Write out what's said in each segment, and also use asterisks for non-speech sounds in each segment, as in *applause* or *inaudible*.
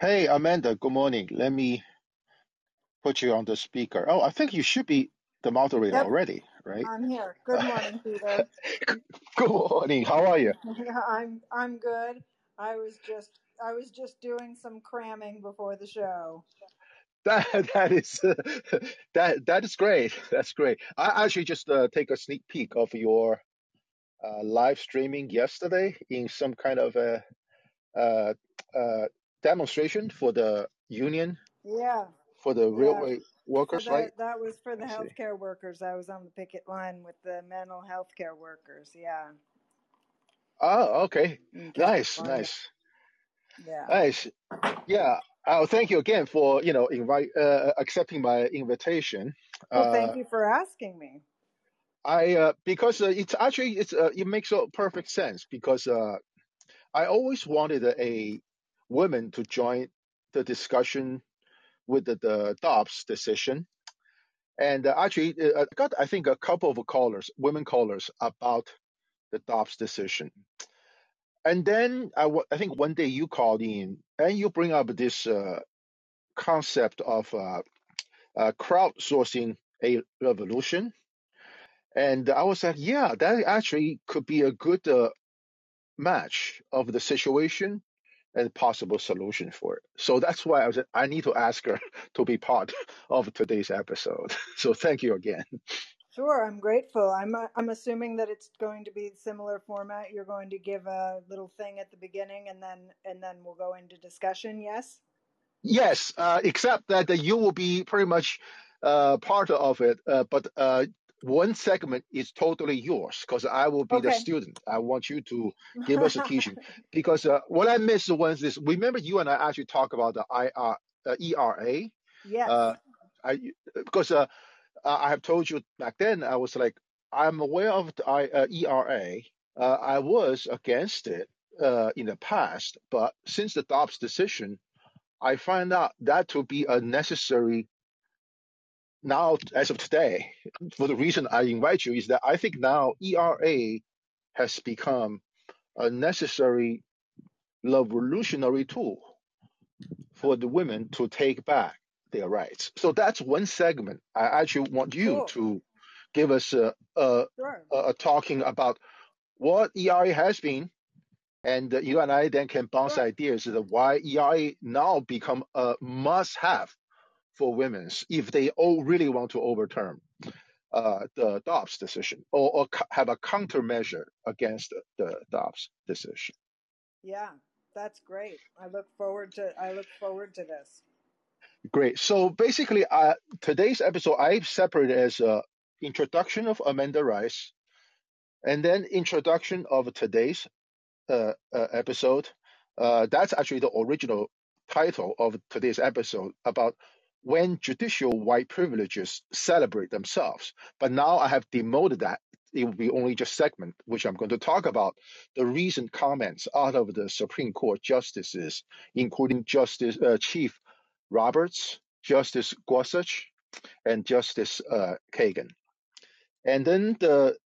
Hey, Amanda, good morning. Let me put you on the speaker. Oh, I think you should be the moderator Yep, already, right? I'm here. *laughs* Good morning, Peter. Good morning. How are you? *laughs* I'm I'm good. I was just I was just doing some cramming before the show. That that is *laughs* that that is great. That's great. I actually just uh, take a sneak peek of your uh, live streaming yesterday in some kind of a uh, uh, demonstration for the union Yeah, for the yeah. railway For workers, right? that was for the I see. healthcare workers. I was on the picket line with the mental health care workers. Yeah, Oh, okay. in Nice, California. nice, Yeah. nice. Yeah. Oh, thank you again for you know invite uh, accepting my invitation. Well, Uh, thank you for asking me. I uh, because uh, it's actually it's uh, it makes a perfect sense because uh, I always wanted a, a woman to join the discussion with the, the Dobbs decision, and uh, actually uh, I got I think a couple of callers, women callers about the Dobbs decision, and then I I think one day you called in and you bring up this uh, concept of uh, uh, crowdsourcing a revolution. And I was like, yeah, that actually could be a good uh, match of the situation and possible solution for it. So that's why I was I need to ask her *laughs* to be part *laughs* of today's episode. *laughs* So thank you again. Sure, I'm grateful. I'm uh, I'm assuming that it's going to be similar format. You're going to give a little thing at the beginning, and then and then we'll go into discussion. Yes. Yes, uh, except that you will be pretty much uh, part of it, uh, but uh, one segment is totally yours because I will be the student. I want you to give us a teaching *laughs* because uh, what I missed was this. Remember, you and I actually talked about the IR, uh, ERA. yes. Uh, I because uh, I I have told you back then I was like I'm aware of the I, uh, ERA. Uh, I was against it uh, in the past, but since the Dobbs decision. I find out that to be a necessary now as of today. For the reason I invite you is that I think now ERA has become a necessary revolutionary tool for the women to take back their rights. So that's one segment. I actually want you Cool. to give us a, a, Sure. a, a talking about what ERA has been, and uh, you and I then can bounce Sure. ideas of why ERA now become a must-have for women if they all really want to overturn uh, the Dobbs decision or, or co- have a countermeasure against the, the Dobbs decision. Yeah, that's great. I look forward to I look forward to this. Great. So basically, uh, today's episode I separate as a introduction of Amanda Rice and then introduction of today's uh, uh, episode. Uh, that's actually the original title of today's episode about when judicial white privileges celebrate themselves. But now I have demoted that. It will be only just segment, which I'm going to talk about the recent comments out of the Supreme Court justices, including Justice uh, Chief Roberts, Justice Gorsuch, and Justice uh, Kagan. And then the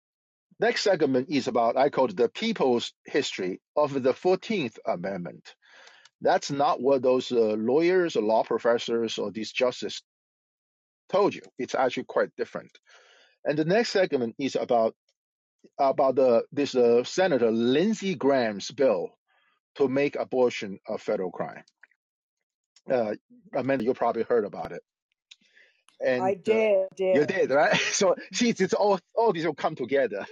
Next segment is about, I call it the people's history of the 14th Amendment. That's not what those uh, lawyers or law professors or these justices told you. It's actually quite different. And the next segment is about about the this uh, Senator Lindsey Graham's bill to make abortion a federal crime. Uh, Amanda, you probably heard about it. I And uh, did, you did. did, right? *laughs* So see, it's all all these will come together.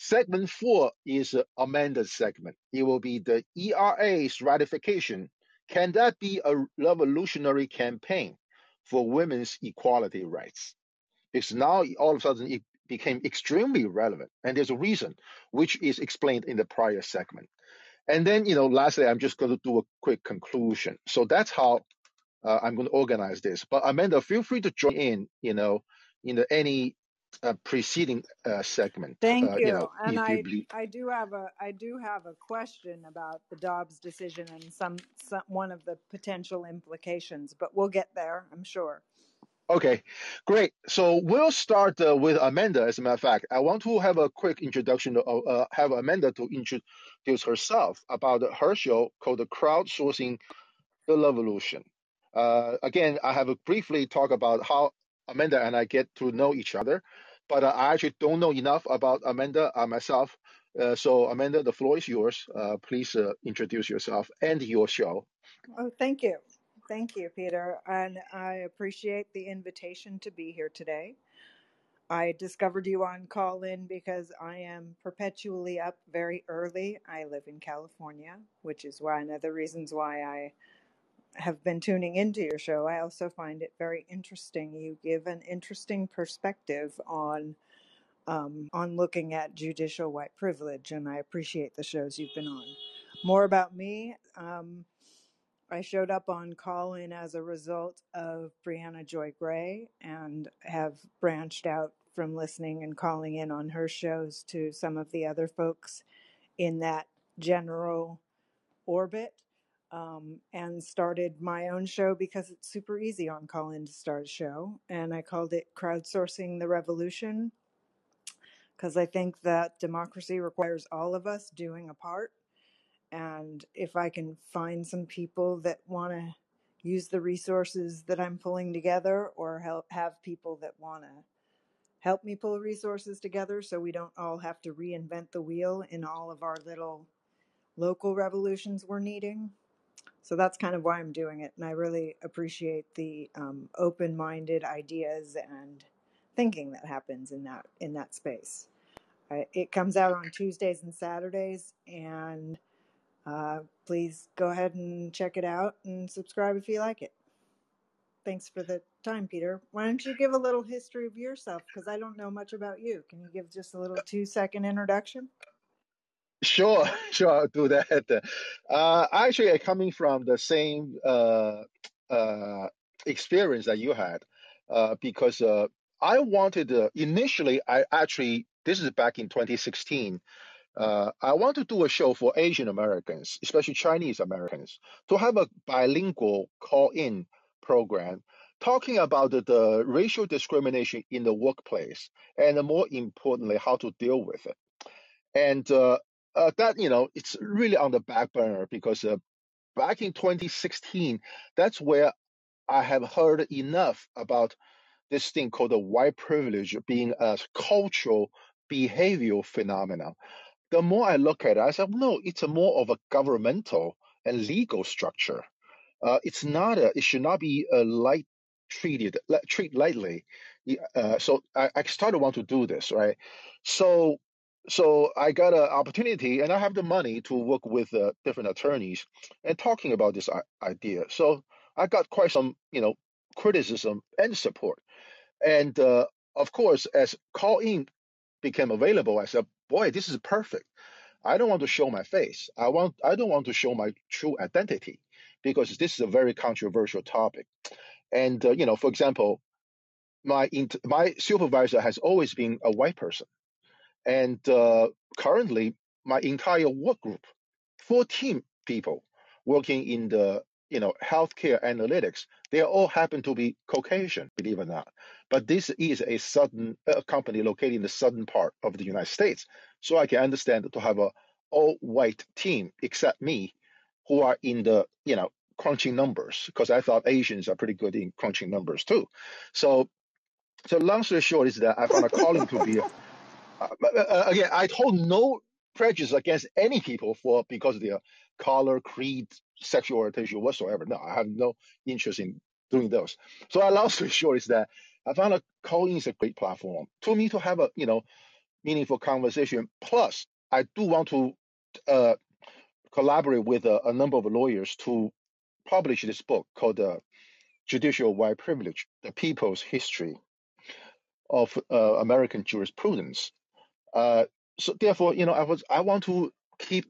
Segment four is uh, Amanda's segment. It will be the ERA's ratification. Can that be a revolutionary campaign for women's equality rights? Because now all of a sudden it became extremely relevant, and there's a reason, which is explained in the prior segment. And then, you know, lastly, I'm just going to do a quick conclusion. So that's how uh, I'm going to organize this. But Amanda, feel free to join in, you know, in the, any uh, preceding uh, segment, Thank uh, you you. know, And if you I. I do have a I do have a question about the Dobbs decision and some, some one of the potential implications, but we'll get there, I'm sure. Okay, great. So we'll start uh, with Amanda. As a matter of fact, I want to have a quick introduction. Of, uh, have Amanda to introduce herself about her show called the Crowdsourcing the revolution. Uh, again, I have briefly talk about how Amanda and I get to know each other, but uh, I actually don't know enough about Amanda uh, myself. Uh, so, Amanda, the floor is yours. Uh, please uh, introduce yourself and your show. Oh, thank you. Thank you, Peter. And I appreciate the invitation to be here today. I discovered you on Callin because I am perpetually up very early. I live in California, which is one of the reasons why I have been tuning into your show. I also find it very interesting. You give an interesting perspective on um, on looking at judicial white privilege, and I appreciate the shows you've been on. More about me. Um, I showed up on Callin as a result of Briahna Joy Gray and have branched out from listening and calling in on her shows to some of the other folks in that general orbit um, and started my own show because it's super easy on Callin to start a show. And I called it Crowdsourcing the Revolution because I think that democracy requires all of us doing a part. And if I can find some people that want to use the resources that I'm pulling together or help have people that want to help me pull resources together so we don't all have to reinvent the wheel in all of our little local revolutions we're needing. So that's kind of why I'm doing it. And I really appreciate the um, open minded ideas and thinking that happens in that in that space. I, it comes out on Tuesdays and Saturdays, and uh, please go ahead and check it out and subscribe if you like it. Thanks for the time, Peter. Why don't you give a little history of yourself? Because I don't know much about you. Can you give just a little two second introduction? Sure, *laughs* sure, I'll do that. *laughs* Uh, actually, am coming from the same uh, uh, experience that you had, uh, because uh, I wanted uh, initially, I actually this is back in 2016. Uh, I want to do a show for Asian Americans, especially Chinese Americans, to have a bilingual call-in program talking about the, the racial discrimination in the workplace, and more importantly, how to deal with it. And uh, uh, that you know, it's really on the back burner because uh, back in 2016, that's where I have heard enough about this thing called the white privilege being a cultural behavioral phenomenon. The more I look at it, I said, no, it's a more of a governmental and legal structure. Uh, it's not a, it should not be a light treated, treat lightly. Uh, so I, I started want to do this, right? So, so I got an opportunity and I have the money to work with uh, different attorneys and talking about this idea. So I got quite some, you know, criticism and support. And uh, of course, as Callin became available, I said, boy, this is perfect. I don't want to show my face. I want I don't want to show my true identity because this is a very controversial topic. And uh, you know, for example, my my supervisor has always been a white person, and uh, currently my entire work group, 14 people working in the you know healthcare analytics, they all happen to be Caucasian, believe it or not. But this is a southern a company located in the southern part of the United States, so I can understand to have a all white team except me, who are in the you know crunching numbers because I thought Asians are pretty good in crunching numbers too. So, so long story short is that I found a *laughs* Callin to be. Uh, uh, again, I hold no prejudice against any people for because of their color, creed, sexual orientation whatsoever. No, I have no interest in doing those. So, a long story *laughs* short is that I found a Callin is a great platform to me to have a you know meaningful conversation. Plus, I do want to uh, collaborate with a, a, number of lawyers to publish this book called uh, Judicial White Privilege The People's History of uh, American Jurisprudence. Uh, so, therefore, you know, I, was, I want to keep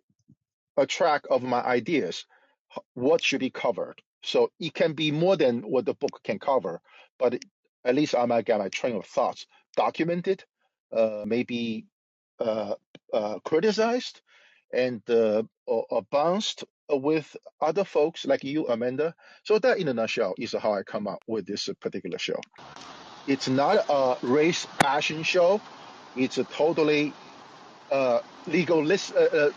a track of my ideas, what should be covered. So it can be more than what the book can cover, but at least I might get my train of thoughts documented, uh, maybe uh, uh, criticized, and uh, or, or bounced with other folks like you, Amanda. So that, in a nutshell, is how I come up with this particular show. It's not a race passion show. It's a totally uh, legal list, uh, uh,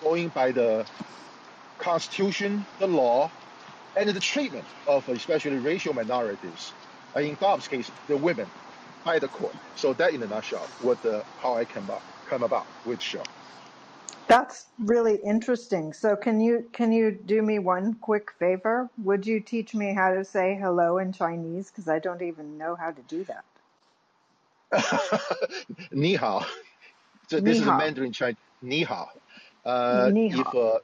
going by the Constitution, the law, and the treatment of especially racial minorities, uh, in Dobbs' case, the women, by the court. So that, in a nutshell, what the how I came up come about with show. That's really interesting. So can you can you do me one quick favor? Would you teach me how to say hello in Chinese because I don't even know how to do that. *laughs* Ni hao. So this is a. Mandarin Chinese. Ni hao. Uh, Ni if uh,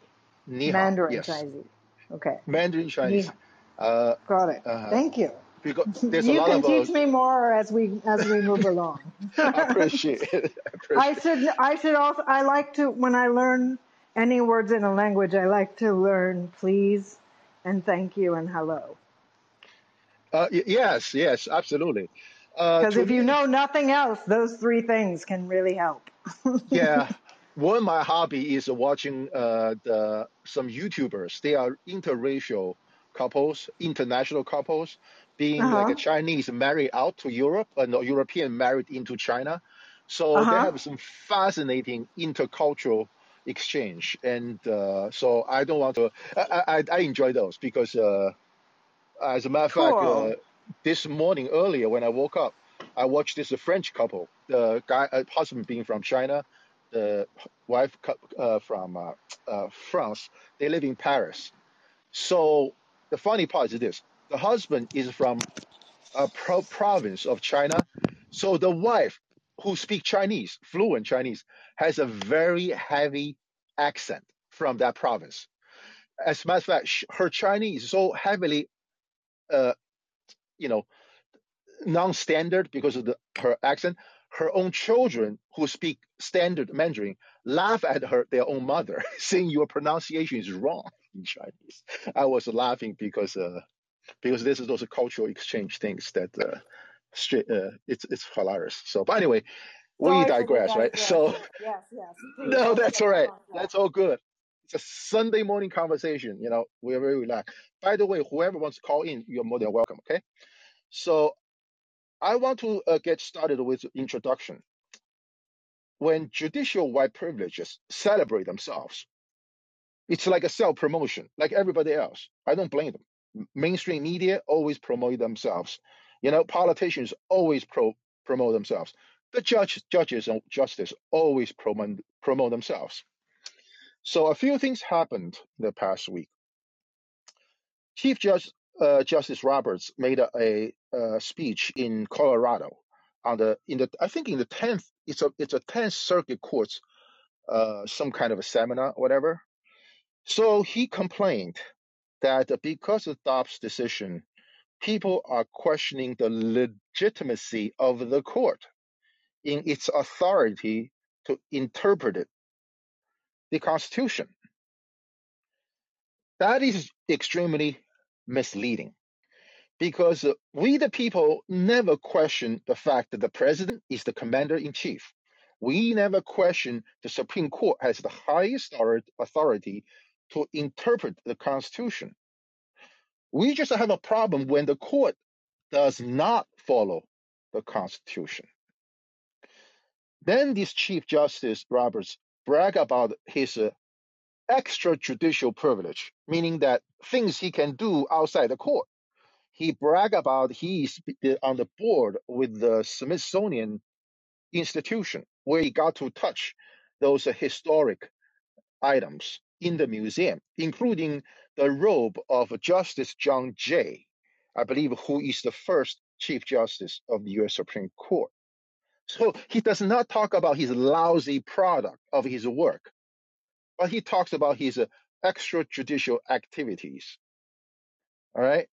ni hao, Mandarin yes, Chinese. Okay. Mandarin Chinese. Uh, Got it. uh, Thank you. because *laughs* there's a You lot can of uh, teach me more as we as we move along. *laughs* I appreciate it. I I should I should also I like to when I learn any words in a language I like to learn please and thank you and hello. Uh, y- yes, yes, absolutely. Uh, Because to if you know nothing else, those three things can really help. *laughs* yeah, one of my hobby is watching uh, the some YouTubers. They are interracial couples, international couples, being like a Uh-huh. Chinese married out to Europe and a European married into China. So they Uh-huh. have some fascinating intercultural exchange, and uh, so I don't want to. I, I, I enjoy those because, uh, as a matter of fact, uh, Cool. This morning earlier when I woke up, I watched this French couple. The guy, uh, husband being from China, the wife uh, from uh, uh, France. They live in Paris. So the funny part is this: the husband is from a pro- province of China. So the wife, who speaks Chinese, fluent Chinese, has a very heavy accent from that province. As a matter of fact, her Chinese is so heavily, uh, you know, non-standard because of the, her accent. Her own children who speak standard Mandarin laugh at her, their own mother, *laughs* saying your pronunciation is wrong in Chinese. I was laughing because uh, because this is those cultural exchange things that uh, straight, uh, it's it's hilarious. So, but anyway, we Sorry digress, right? So. Yes, yes. *laughs* No, that's all right. That's all good. It's a Sunday morning conversation. You know, we're very relaxed. By the way, whoever wants to call in, you're more than welcome. Okay. So I want to uh, get started with introduction. When judicial white privileges celebrate themselves, it's like a self promotion, like everybody else. I don't blame them. Mainstream media always promote themselves. You know, politicians always pro- promote themselves. The judge, judges and justice always promote, promote themselves. So a few things happened the past week. Chief Judge uh, Justice Roberts made a, a, speech in Colorado on the in the I think in the tenth it's a it's a tenth circuit courts uh, some kind of a seminar whatever. So he complained that because of Dobbs' decision, people are questioning the legitimacy of the court in its authority to interpret it, the Constitution. That is extremely misleading because we, the people, never question the fact that the president is the commander in chief. We never question the Supreme Court has the highest authority to interpret the Constitution. We just have a problem when the court does not follow the Constitution. Then this Chief Justice Roberts brag about his uh, extrajudicial privilege, meaning that things he can do outside the court. He brag about he's on the board with the Smithsonian Institution, where he got to touch those uh, historic items in the museum, including the robe of Justice John Jay, I believe, who is the first Chief Justice of the U.S. Supreme Court. So he does not talk about his lousy product of his work, but he talks about his uh, extrajudicial activities. All right.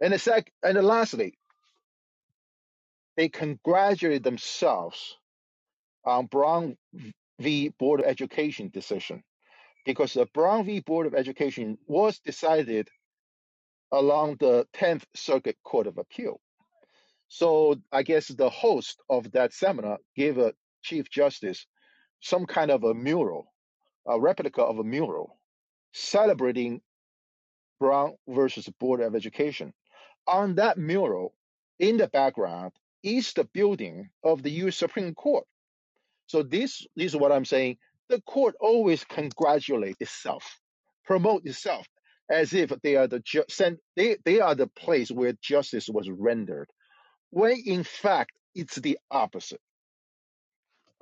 And the sec- and lastly, they congratulate themselves on Brown v. Board of Education decision because the Brown v. Board of Education was decided along the 10th Circuit Court of Appeal. So I guess the host of that seminar gave a Chief Justice some kind of a mural, a replica of a mural celebrating Brown versus Board of Education. On that mural, in the background, is the building of the U.S. Supreme Court. So this, this is what I'm saying. The court always congratulate itself, promote itself. as if they are the ju- sent, they, they are the place where justice was rendered, when in fact it's the opposite.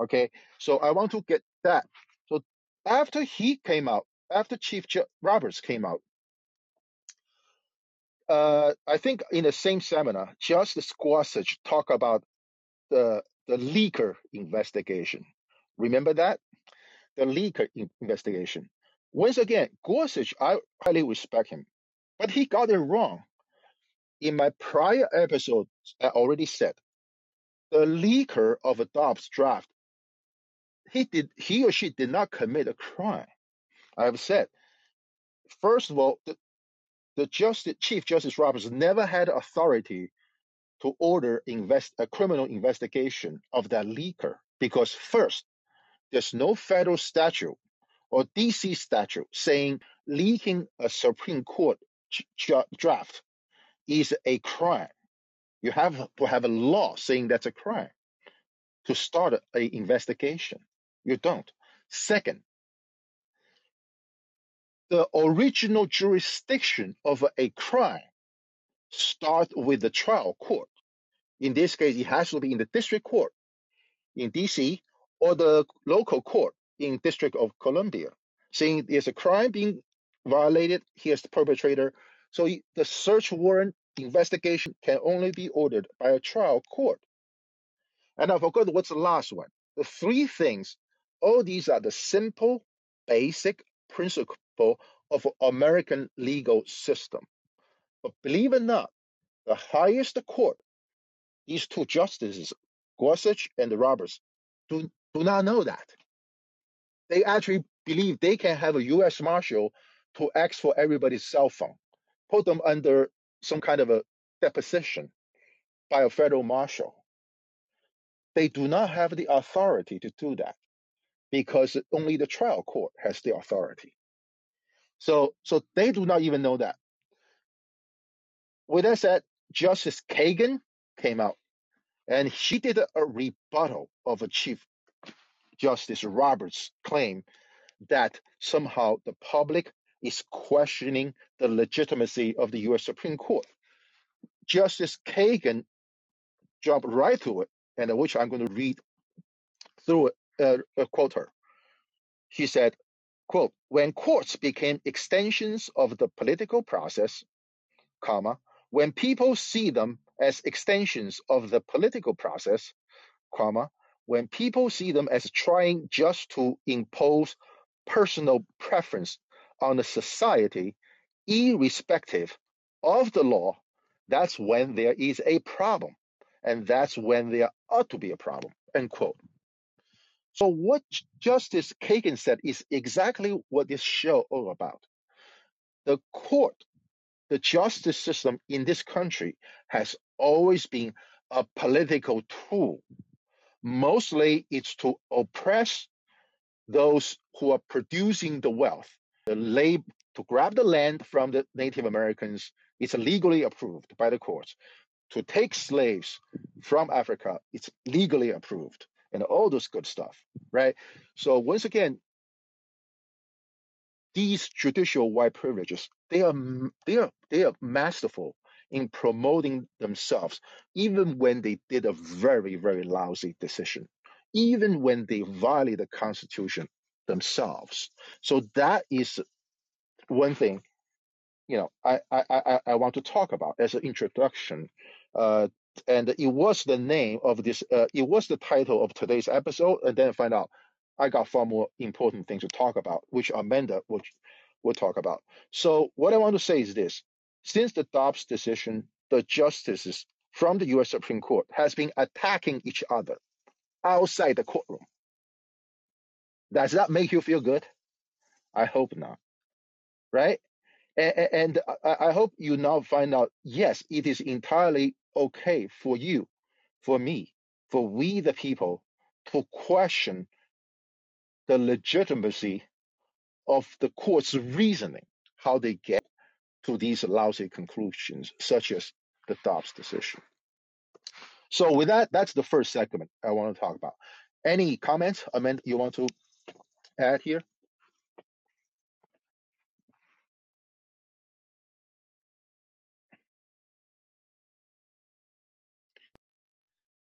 Okay, so I want to get that. So after he came out, after Chief Ju- Roberts came out, uh, I think in the same seminar, Justice Gorsuch talked about the the leaker investigation. Remember that the leaker in- investigation. Once again, Gorsuch, I highly respect him, but he got it wrong. In my prior episode, I already said the leaker of a Dobbs draft, he did he or she did not commit a crime. I have said, first of all, the, the Justice, Chief Justice Roberts never had authority to order invest a criminal investigation of that leaker because first, there's no federal statute or DC statute saying leaking a Supreme Court draft is a crime. You have to have a law saying that's a crime to start an investigation. You don't. Second, the original jurisdiction of a crime starts with the trial court. In this case, it has to be in the district court in DC or the local court in District of Columbia, saying there's a crime being violated, here's the perpetrator. So the search warrant investigation can only be ordered by a trial court. And I forgot what's the last one. The three things, all these are the simple, basic principle of American legal system. But believe it or not, the highest court, these two justices, Gorsuch and Roberts, do, do not know that. They actually believe they can have a U.S. Marshal to ask for everybody's cell phone, put them under some kind of a deposition by a federal marshal. They do not have the authority to do that because only the trial court has the authority. So, so they do not even know that. With that said, Justice Kagan came out and she did a, rebuttal of Chief Justice Roberts' claim that somehow the public is questioning the legitimacy of the U.S. Supreme Court. Justice Kagan jumped right to it, and which I'm going to read through it, uh, uh, quote her. She said, quote, when courts became extensions of the political process, comma, when people see them as extensions of the political process, comma, when people see them as trying just to impose personal preference on the society, irrespective of the law, that's when there is a problem. And that's when there ought to be a problem. End quote. So what Justice Kagan said is exactly what this show all about. The court, the justice system in this country has always been a political tool Mostly it's to oppress those who are producing the wealth. The lab, to grab the land from the Native Americans is legally approved by the courts. To take slaves from Africa, it's legally approved, and all this good stuff, right? So once again, these judicial white privileges they are they are they are masterful in promoting themselves even when they did a very very lousy decision even when they violate the constitution themselves. So that is one thing you know i i i, I want to talk about as an introduction. Uh and it was the name of this uh, it was the title of today's episode and then find out i got far more important things to talk about which amanda will will talk about. So what i want to say is this. Since the dobbs decision the justices from the us supreme court has been attacking each other outside the courtroom does that make you feel good i hope not right And, and I, I hope you now find out yes, it is entirely okay for you, for me, for we the people to question the legitimacy of the court's reasoning, how they get to these lousy conclusions, such as the Dobbs decision. So, with that, that's the first segment I want to talk about. Any comments, Amanda, you want to add here?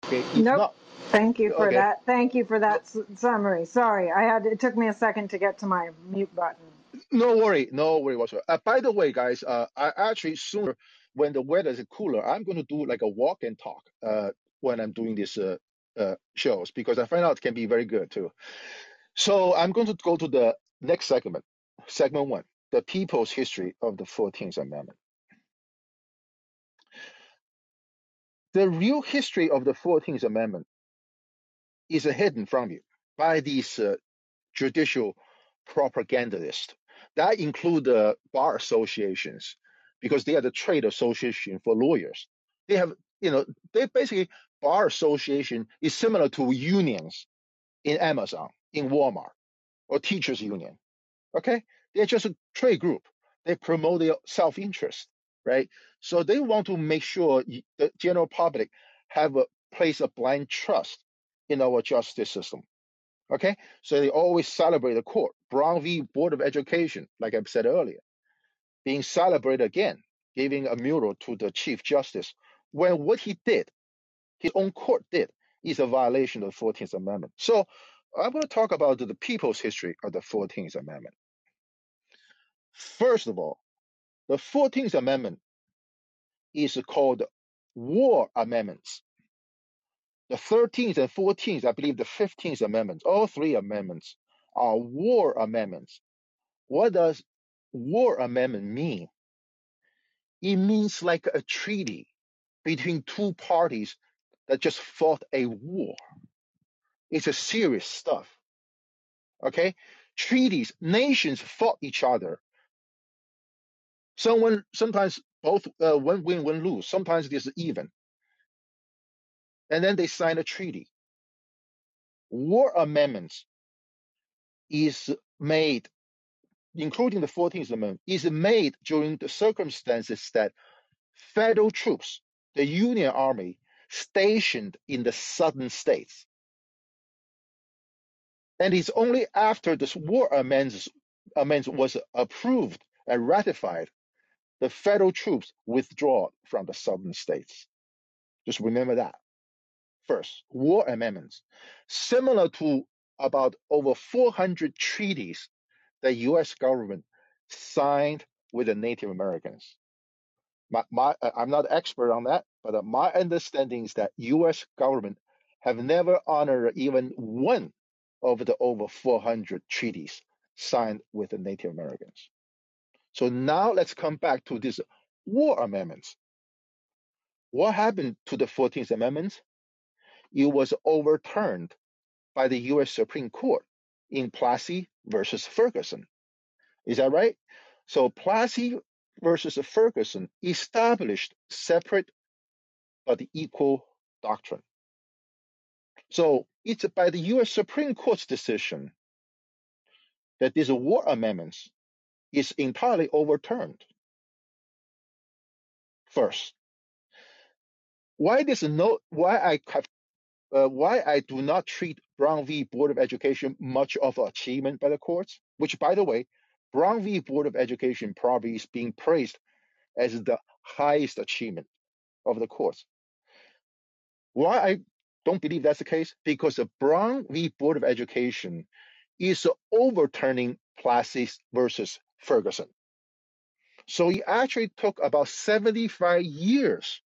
Okay. Nope. Not, Thank you for okay. that. Thank you for that s- summary. Sorry, I had it took me a second to get to my mute button. No worry, no worry whatsoever. Uh, by the way, guys, uh, I actually sooner when the weather is cooler, I'm going to do like a walk and talk uh, when I'm doing these uh, uh, shows because I find out it can be very good too. So I'm going to go to the next segment, segment one, the people's history of the 14th Amendment. The real history of the 14th Amendment is hidden from you by these uh, judicial propagandists. That include the bar associations because they are the trade association for lawyers. They have, you know, they basically bar association is similar to unions in Amazon, in Walmart, or teachers union. Okay, they're just a trade group. They promote their self-interest, right? So they want to make sure the general public have a place of blind trust in our justice system Okay, so they always celebrate the court. Brown v. Board of Education, like I said earlier, being celebrated again, giving a mural to the Chief Justice when what he did, his own court did, is a violation of the 14th Amendment. So I'm going to talk about the people's history of the 14th Amendment. First of all, the 14th Amendment is called War Amendments. The 13th and 14th, I believe the 15th Amendments, all three amendments are war amendments What does war amendment mean? It means like a treaty between two parties that just fought a war. It's a serious stuff. Okay? Treaties, nations fought each other. Someone sometimes both uh, one win, one lose. Sometimes it's even. And then they sign a treaty. War amendments is made, including the 14th Amendment, is made during the circumstances that Federal troops, the Union Army, stationed in the southern states. And it's only after this war amendments, amendments was approved and ratified, the federal troops withdraw from the southern states. Just remember that first. War amendments, similar to about over 400 treaties the U.S. government signed with the Native Americans. my, my I'm not an expert on that, but my understanding is that U.S. government have never honored even one of the over 400 treaties signed with the Native Americans. So now let's come back to these war amendments. What happened to the 14th Amendment? It was overturned by the U.S. Supreme Court in Plessy versus Ferguson. Is that right? So Plessy versus Ferguson established separate but equal doctrine. So it's by the U.S. Supreme Court's decision that these war amendments is entirely overturned. First, why this no why I have uh, why I do not treat Brown v. Board of Education much of an achievement by the courts, which by the way, Brown v. Board of Education probably is being praised as the highest achievement of the courts. Why I don't believe that's the case? Because the Brown v. Board of Education is overturning Plessy versus Ferguson. So it actually took about 75 years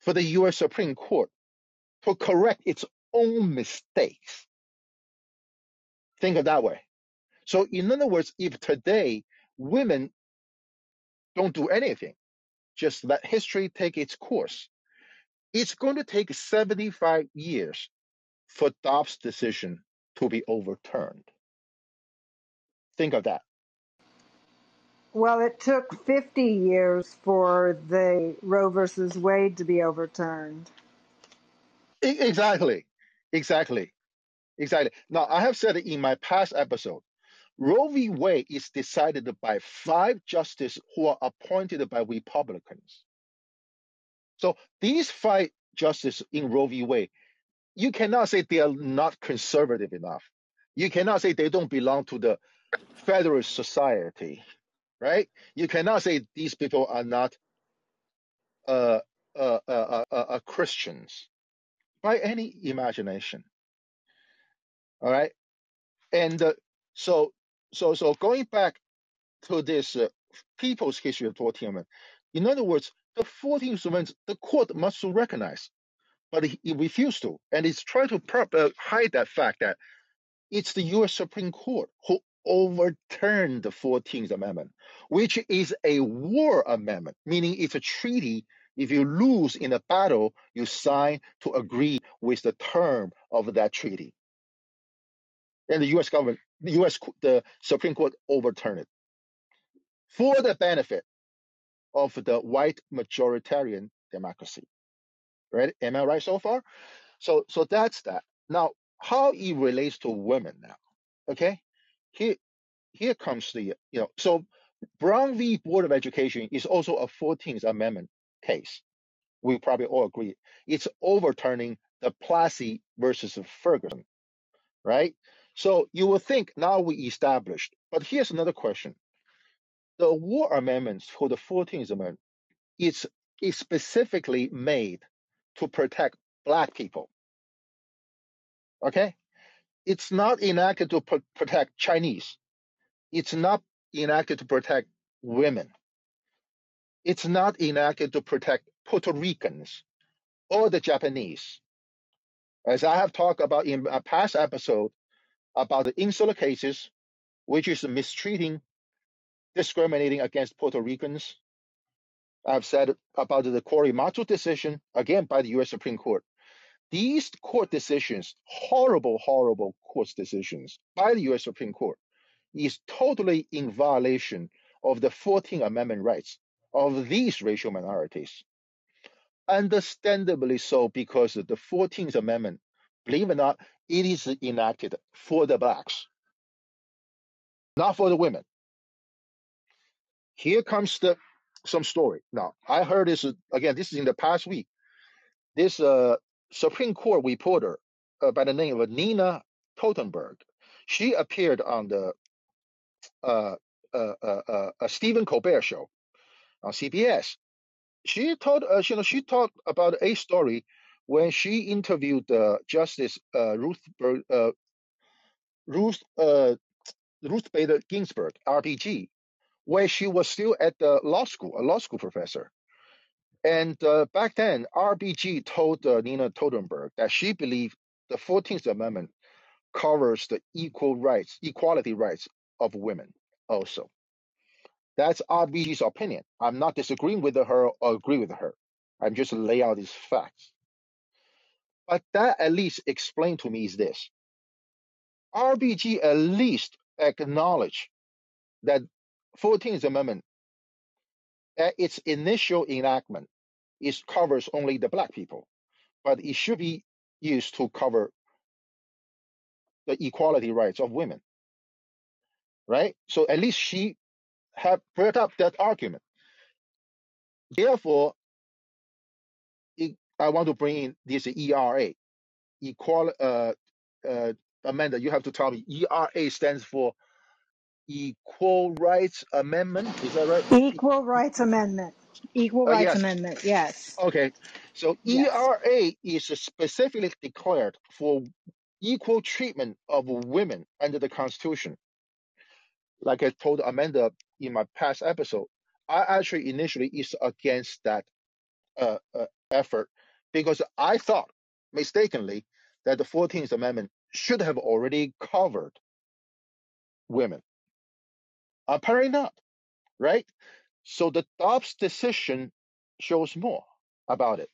for the U.S. Supreme Court to correct its own mistakes. Think of that way. So in other words, if today women don't do anything, just let history take its course, it's going to take 75 years for Dobbs' decision to be overturned. Think of that. Well, it took 50 years for the Roe versus Wade to be overturned. Exactly. Exactly. Exactly. Now, I have said it in my past episode. Roe v. Wade is decided by five justices who are appointed by Republicans. So these five justices in Roe v. Wade, you cannot say they are not conservative enough. You cannot say they don't belong to the Federalist Society, right? You cannot say these people are not uh, uh, uh, uh, uh, uh, Christians. by any imagination. All right, and uh, so so so going back to this uh, people's history of 14th In other words, the 14th Amendment, the court must recognize, but it, it refused to, and it's trying to prop, uh, hide that fact that it's the U.S. Supreme Court who overturned the 14th Amendment, which is a war amendment, meaning it's a treaty. If you lose in a battle, you sign to agree with the term of that treaty. And the U.S. government, the U.S. the Supreme Court overturned it for the benefit of the white majoritarian democracy. Right? Am I right so far? So so that's that. Now, how it relates to women now. Okay? Here here comes the you know so Brown v. Board of Education is also a 14th Amendment case. We probably all agree. It's overturning the Plessy versus Ferguson, right? So you will think now we established, but here's another question. The war amendments for the 14th Amendment is, is specifically made to protect black people. Okay? It's not enacted to pro- protect Chinese. It's not enacted to protect women. It's not enacted to protect Puerto Ricans or the Japanese. As I have talked about in a past episode about the insular cases, which is mistreating, discriminating against Puerto Ricans. I've said about the Korematsu decision, again by the US Supreme Court These court decisions, horrible, horrible court decisions by the US Supreme Court, is totally in violation of the 14th Amendment rights of these racial minorities. Understandably so, because the 14th Amendment, believe it or not, it is enacted for the blacks, not for the women. Here comes the some story. Now, I heard this again. This is in the past week. This uh, Supreme Court reporter uh, by the name of Nina Totenberg, she appeared on the uh, uh, uh, uh, Stephen Colbert show on CBS. She told uh, you know she talked about a story when she interviewed Justice uh, Ruth uh, Ruth uh, Ruth Bader Ginsburg RBG when she was still at the law school, a law school professor. And uh, back then, RBG told uh, Nina Totenberg that she believed the 14th Amendment covers the equal rights, equality rights of women also. That's RBG's opinion. I'm not disagreeing with her or agree with her. I'm just laying out these facts. But that at least explained to me is this. RBG at least acknowledged that 14th Amendment at its initial enactment it covers only the black people, but it should be used to cover the equality rights of women, right? So at least she have brought up that argument. Therefore, I want to bring in this ERA, equal uh, uh, Amanda. You have to tell me. ERA stands for Equal Rights Amendment. Is that right? Equal Rights Amendment. Equal Uh, Rights yes. Amendment. Yes. Okay. So Yes. ERA is specifically declared for equal treatment of women under the Constitution. Like I told Amanda in my past episode, I actually initially is against that uh, uh, effort because I thought mistakenly that the 14th Amendment should have already covered women. Apparently not, right? So the Dobbs decision shows more about it.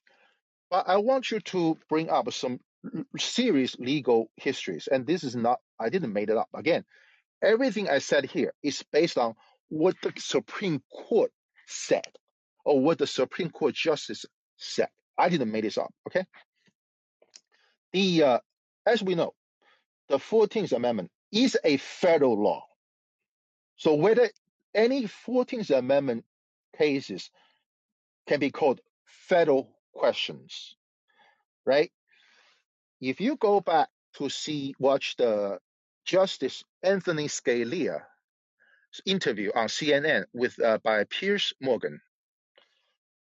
But I want you to bring up some serious legal histories, and this is not I didn't make it up. Again, everything I said here is based on what the Supreme Court said or what the Supreme Court justice said. I didn't make this up. Okay. The uh, as we know, the Fourteenth Amendment is a federal law. So whether any Fourteenth Amendment cases can be called federal questions, right? If you go back to see watch the Justice Anthony Scalia interview on CNN with uh, by Piers Morgan,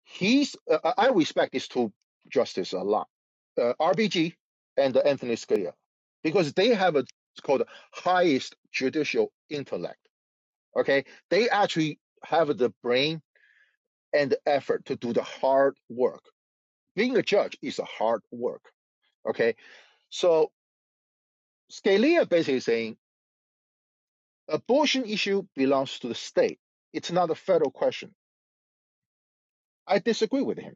he's uh, I respect these two justices a lot uh, RBG and Anthony Scalia because they have a it's called highest judicial intellect. Okay, they actually have the brain and the effort to do the hard work. Being a judge is a hard work. Okay, so Scalia basically saying abortion issue belongs to the state. It's not a federal question. I disagree with him.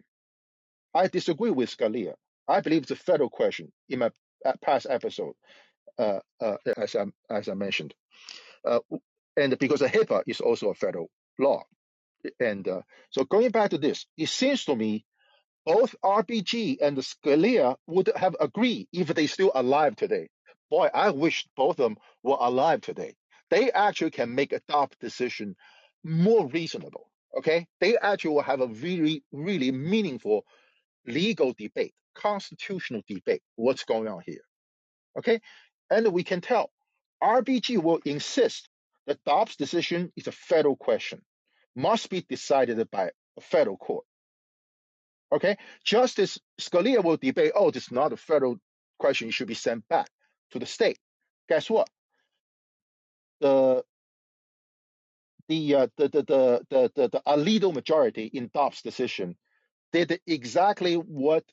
I disagree with Scalia. I believe it's a federal question in my uh, past episode, uh, uh, as I as I mentioned, uh, and because the HIPAA is also a federal law, and uh, so going back to this, it seems to me both RBG and Scalia would have agreed if they still alive today. Boy, I wish both of them were alive today. They actually can make a tough decision more reasonable. Okay, they actually will have a really, really meaningful legal debate, constitutional debate. What's going on here? Okay, and we can tell RBG will insist that Dobbs' decision is a federal question, must be decided by a federal court Okay, Justice Scalia will debate, oh, this is not a federal question, it should be sent back to the state. Guess what? The the uh, the, the, the the the the Alito majority in Dobbs' decision did exactly what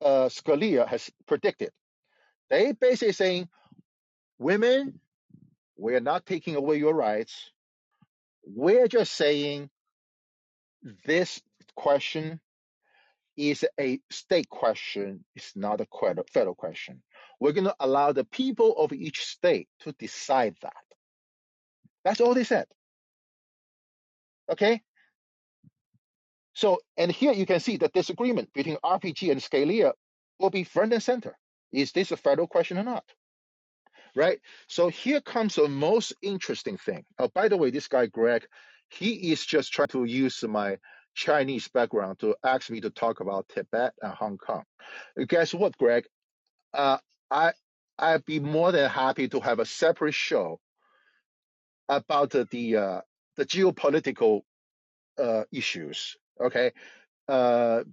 uh, Scalia has predicted. They basically saying, women, we're not taking away your rights. We're just saying this question is a state question, it's not a federal question. We're going to allow the people of each state to decide that. That's all they said. Okay? So, and here you can see the disagreement between RBG and Scalia will be front and center. Is this a federal question or not? Right? So here comes the most interesting thing. Oh, by the way, this guy, Greg, he is just trying to use my Chinese background to ask me to talk about Tibet and Hong Kong. Guess what, Greg? Uh, I I'd be more than happy to have a separate show about the the, uh, the geopolitical uh, issues. Okay, uh,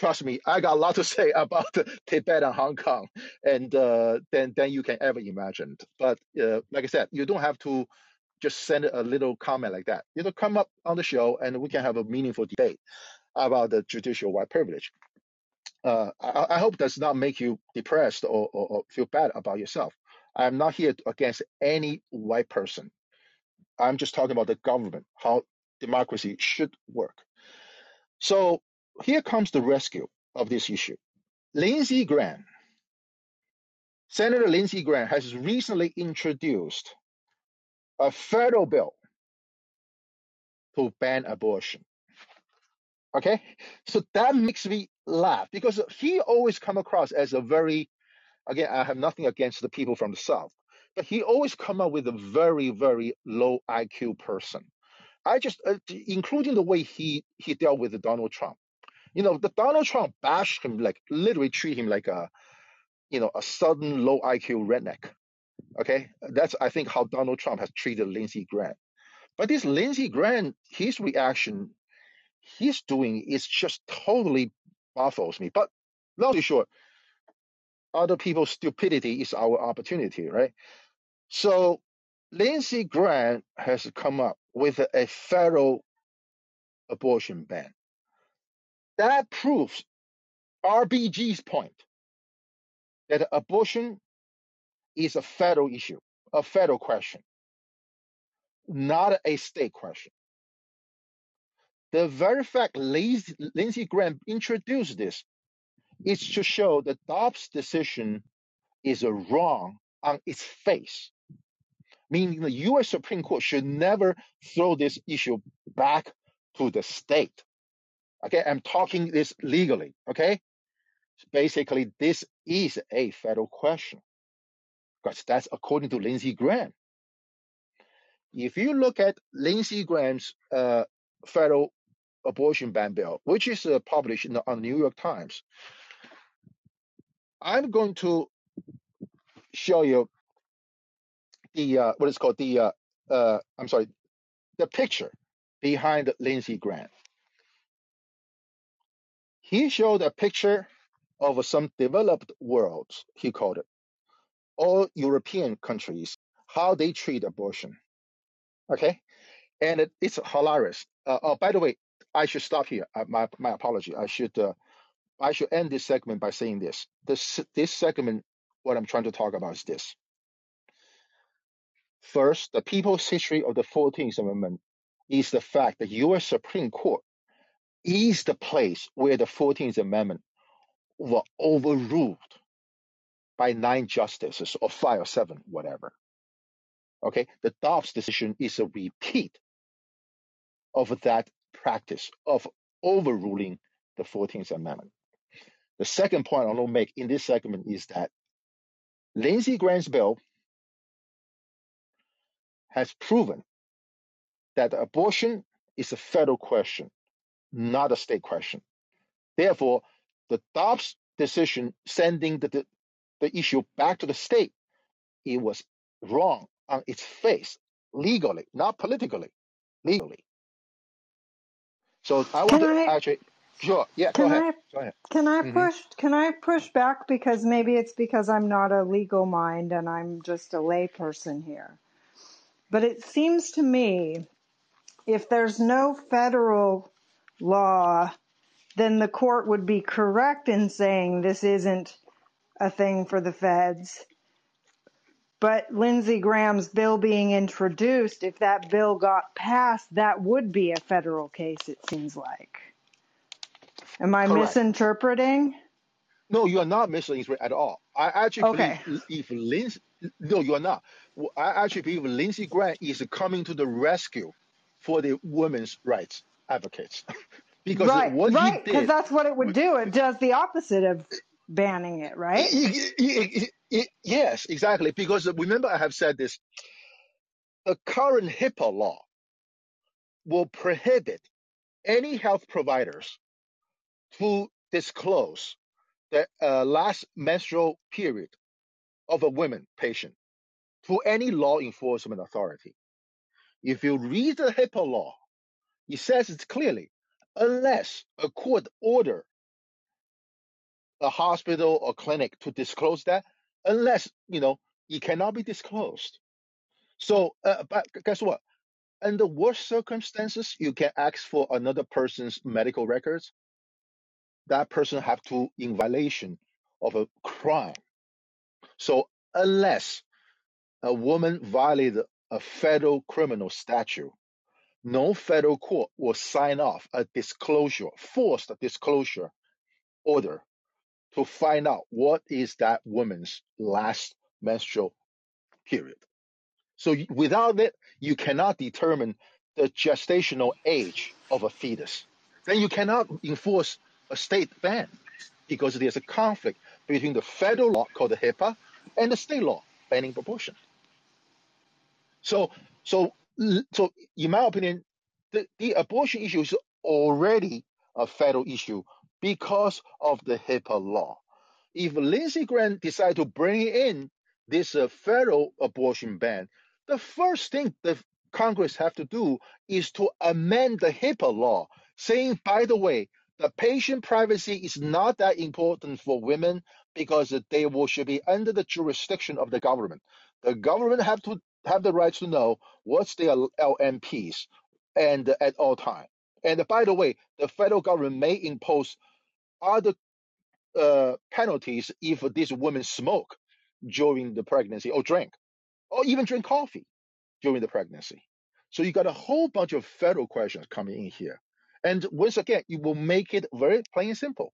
trust me, I got a lot to *laughs* say about Tibet and Hong Kong, and uh, than than you can ever imagine. But uh, like I said, you don't have to just send a little comment like that. You know, come up on the show, and we can have a meaningful debate about the judicial white privilege. Uh, I, I, hope does not make you depressed or, or, or feel bad about yourself. I'm not here against any white person. I'm just talking about the government, how democracy should work. So here comes the rescue of this issue. Lindsey Graham, Senator Lindsey Graham has recently introduced a federal bill to ban abortion. Okay, so that makes me laugh because he always come across as a very, again, I have nothing against the people from the South, but he always come up with a very, very low IQ person. I just, uh, including the way he he dealt with Donald Trump. You know, the Donald Trump bashed him like literally treat him like a, you know, a sudden low IQ redneck. Okay, that's I think how Donald Trump has treated Lindsey Graham. But this Lindsey Graham, his reaction he's doing is just totally baffles me. But long short, other people's stupidity is our opportunity, right? So Lindsey Graham has come up with a federal abortion ban. That proves RBG's point that abortion is a federal issue, a federal question, not a state question. The very fact Lindsey Graham introduced this is to show that Dobbs' decision is wrong on its face, meaning the U.S. Supreme Court should never throw this issue back to the state. Okay, I'm talking this legally. Okay, basically, this is a federal question because that's according to Lindsey Graham. If you look at Lindsey Graham's uh, federal abortion ban bill, which is uh, published the, on New York Times, I'm going to show you the uh, what is called the uh, uh, I'm sorry, the picture behind Lindsey Graham. He showed a picture of some developed worlds, he called it, all European countries, how they treat abortion. Okay? And it, it's hilarious. Uh, oh, by the way, I should stop here. Uh, my, my apology. I should uh, I should end this segment by saying this. This this segment, what I'm trying to talk about is this. First, the people's history of the 14th Amendment is the fact that U.S. Supreme Court is the place where the 14th Amendment were overruled by nine justices or five or seven, whatever. Okay, the Dobbs decision is a repeat of that practice of overruling the 14th Amendment. The second point I want to make in this segment is that Lindsey Graham's bill has proven that abortion is a federal question, not a state question. Therefore, the Dobbs decision sending the, the, the issue back to the state, it was wrong on its face, legally, not politically, legally. So I to I actually, sure, yeah, go can ahead, I go ahead. can I hmm push can I push back because maybe it's because I'm not a legal mind and I'm just a layperson here. But it seems to me if there's no federal law, then the court would be correct in saying this isn't a thing for the feds. But Lindsey Graham's bill being introduced, if that bill got passed, that would be a federal case, it seems like. Am I Correct. misinterpreting? No, you are not misinterpreting at all. I actually Okay. believe if Lindsey, no, you are not. I actually believe Lindsey Graham is coming to the rescue for the women's rights advocates *laughs* because Right, what right, because that's what it would do. It does the opposite of banning it, right? Y- y- y- Yes, exactly. Because remember, I have said this: the current HIPAA law will prohibit any health providers to disclose the uh, last menstrual period of a woman patient to any law enforcement authority. If you read the HIPAA law, it says it clearly, unless a court order a hospital or clinic to disclose that, unless you know it cannot be disclosed. So, uh, but guess what? Under worst circumstances, you can ask for another person's medical records. That person have to in violation of a crime. So, unless a woman violated a federal criminal statute, no federal court will sign off a disclosure, forced disclosure order to find out what is that woman's last menstrual period. So without it, you cannot determine the gestational age of a fetus. Then you cannot enforce a state ban because there's a conflict between the federal law called the HIPAA and the state law banning abortion. So, so, so, in my opinion, the, the abortion issue is already a federal issue because of the HIPAA law. If Lindsey Graham decide to bring in this uh, federal abortion ban, the first thing the Congress have to do is to amend the HIPAA law, saying, by the way, the patient privacy is not that important for women because they will should be under the jurisdiction of the government. The government have to have the right to know what's their LMPs and at all time. And by the way, the federal government may impose other uh, penalties if these women smoke during the pregnancy or drink, or even drink coffee during the pregnancy. So you got a whole bunch of federal questions coming in here. And once again, it will make it very plain and simple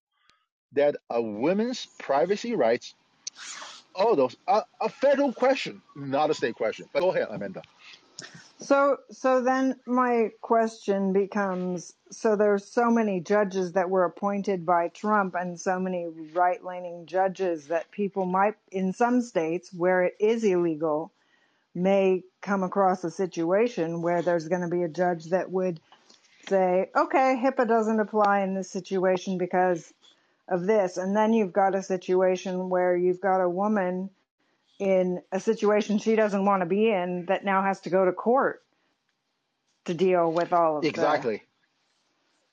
that a woman's privacy rights, all those are a federal question, not a state question. But go ahead, Amanda. So, so then my question becomes: so there's so many judges that were appointed by Trump, and so many right-leaning judges that people might, in some states where it is illegal, may come across a situation where there's going to be a judge that would say, okay, HIPAA doesn't apply in this situation because of this. And then you've got a situation where you've got a woman in a situation she doesn't want to be in that now has to go to court to deal with all of the Exactly. It,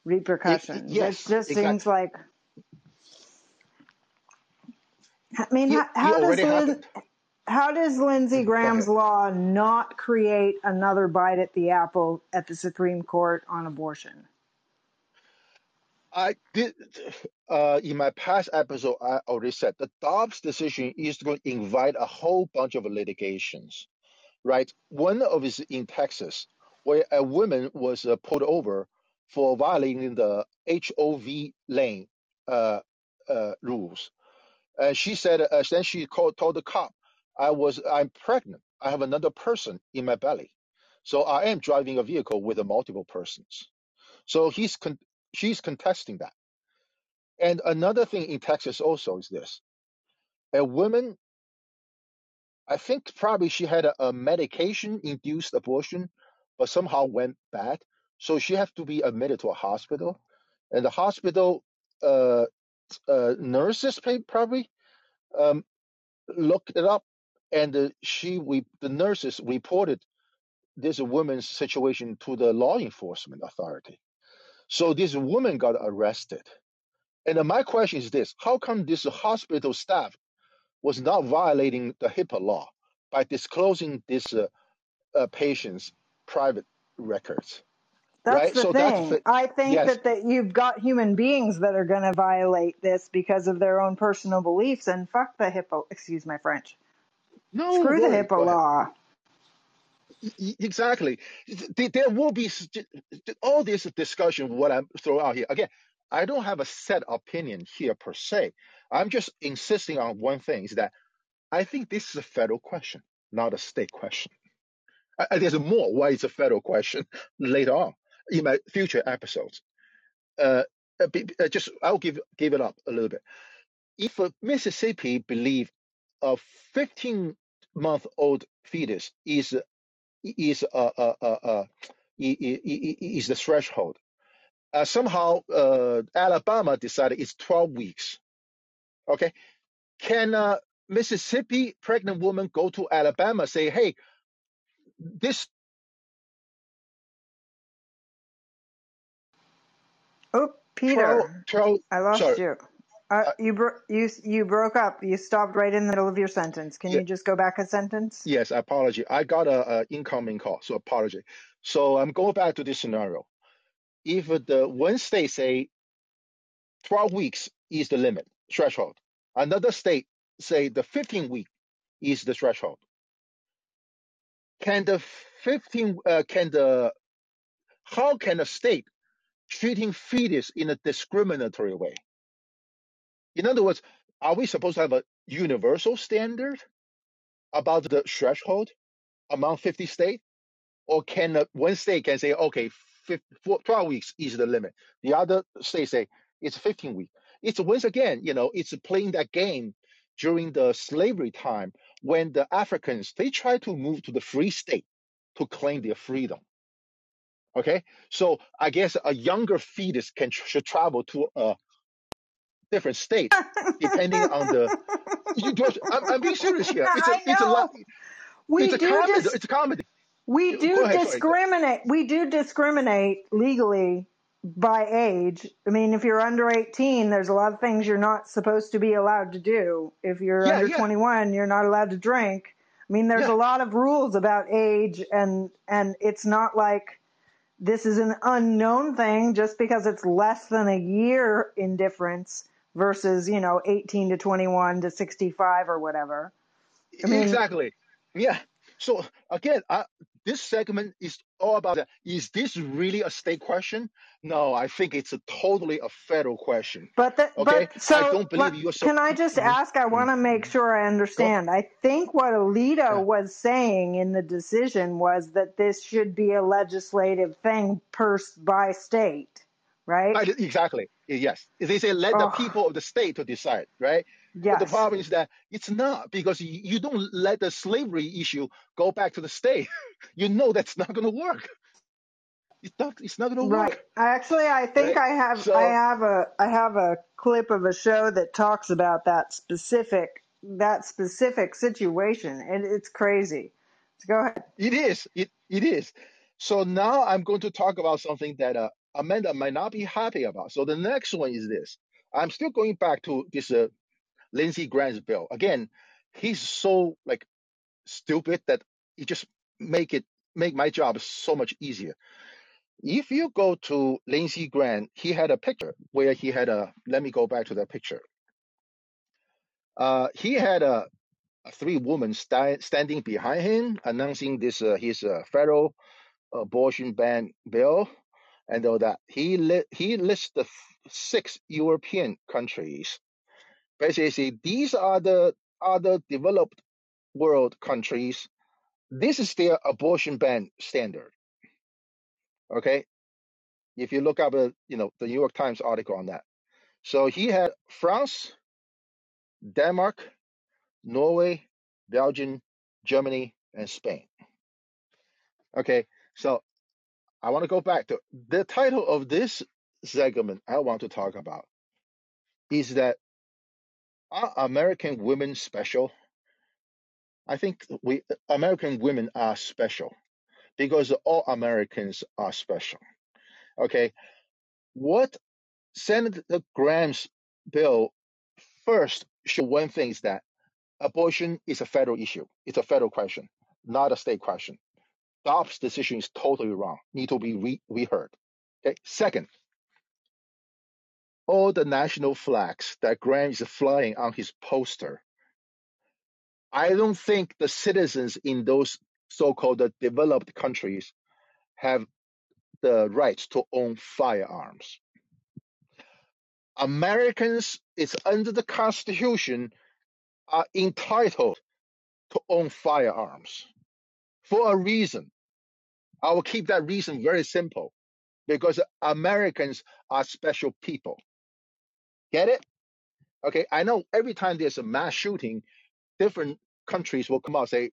repercussions. It yes, just exactly. seems like I mean, It, how, it how does Lin, how does Lindsey Mm, Graham's law not create another bite at the apple at the Supreme Court on abortion? I did uh, in my past episode. I already said the Dobbs decision is going to invite a whole bunch of litigations, right? One of is in Texas, where a woman was uh, pulled over for violating the HOV lane uh, uh, rules, and she said, uh, then she called told the cop, "I was I'm pregnant. I have another person in my belly, so I am driving a vehicle with multiple persons." So he's con- she's contesting that. And another thing in Texas also is this: a woman, I think probably she had a, a medication-induced abortion, but somehow went bad, so she has to be admitted to a hospital, and the hospital uh, uh, nurses probably um, looked it up, and uh, she we the nurses reported this woman's situation to the law enforcement authority. So this woman got arrested. And then my question is this: How come this hospital staff was not violating the HIPAA law by disclosing this uh, uh, patient's private records, That's right? the So that's thing. the, I think yes, that, that you've got human beings that are going to violate this because of their own personal beliefs and fuck the HIPAA, excuse my French. no Screw the worry. HIPAA law. Exactly. There will be all this discussion. What I'm throwing out here again. I don't have a set opinion here per se. I'm just insisting on one thing: is that I think this is a federal question, not a state question. I, there's more why it's a federal question *laughs* later on in my future episodes. Uh, uh, uh, just I'll give give it up a little bit. If Mississippi believe a 15 month old fetus is is uh, uh, uh, uh, is the threshold, uh, somehow uh, Alabama decided it's 12 weeks. Okay, can uh, Mississippi pregnant woman go to Alabama say, hey, this Oh, 12 Peter, 12 I lost sorry, you. Uh, uh, you bro- you you broke up. You stopped right in the middle of your sentence. Can yeah, you just go back a sentence? yes, apology. I got a, a incoming call, so apology. So I'm going back to this scenario. If the one state say 12 weeks is the limit threshold, another state say the 15 week is the threshold. Can the 15 uh, can the how can a state treating fetus in a discriminatory way? In other words, are we supposed to have a universal standard about the threshold among 50 states? or can uh, one state can say, okay, 12 weeks is the limit. The other state say it's 15 weeks. It's once again, you know, it's playing that game during the slavery time when the Africans they try to move to the free state to claim their freedom. Okay, so I guess a younger fetus can should travel to a different state depending on the. *laughs* You I'm, I'm being serious here. It's a it's a lot. We It's a do comedy. dis- It's a comedy. we do ahead. Sorry. Discriminate. We do discriminate legally by age. I mean, if you're under 18, there's a lot of things you're not supposed to be allowed to do. If you're Yeah, under yeah, 21, you're not allowed to drink. I mean, there's yeah. a lot of rules about age and and it's not like this is an unknown thing just because it's less than a year in difference versus, you know, 18 to 21 to 65 or whatever. I mean, Exactly. Yeah. So again, I, this segment is all about that. Is this really a state question? No, I think it's a totally a federal question. But the, Okay. but I don't believe you're so. can I just Mhm, ask? I want to make sure I understand. I think what Yeah. Alito was saying in the decision was that this should be a legislative thing per by state, right? Right, Exactly. Yes. They say let the Oh, people of the state to decide, right? But the problem is that it's not because you, you don't let the slavery issue go back to the state. *laughs* you know that's not going to work. It's not. It's not going to work. Right. Actually, I think right? I have so, I have a I have a clip of a show that talks about that specific that specific situation, and it's crazy. So go ahead. It is. It it is. So now I'm going to talk about something that uh, Amanda might not be happy about. So the next one is this. I'm still going back to this uh, Lindsey Graham's bill. Again, he's so like stupid that he just make it make my job so much easier. If you go to Lindsey Graham, he had a picture where he had a. Let me go back to that picture. Uh, he had a, a three women sta- standing behind him, announcing this uh, his uh, federal abortion ban bill, and all that. He li- he lists the six European countries. Basically, these are the other developed world countries. This is their abortion ban standard. Okay, if you look up, uh, you know, the New York Times article on that. So he had France, Denmark, Norway, Belgium, Germany, and Spain. Okay, so I want to go back to the title of this segment. I want to talk about is that are American women special? I think we American women are special because all Americans are special. Okay, what Senator Graham's bill first show one thing is that abortion is a federal issue. It's a federal question, not a state question. Dobbs' decision is totally wrong. Need to be re- reheard. Okay. Second, all the national flags that Graham is flying on his poster. I don't think the citizens in those so-called developed countries have the rights to own firearms. Americans it's under the Constitution are entitled to own firearms for a reason. I will keep that reason very simple because Americans are special people. Get it? Okay. I know every time there's a mass shooting, different countries will come out and say,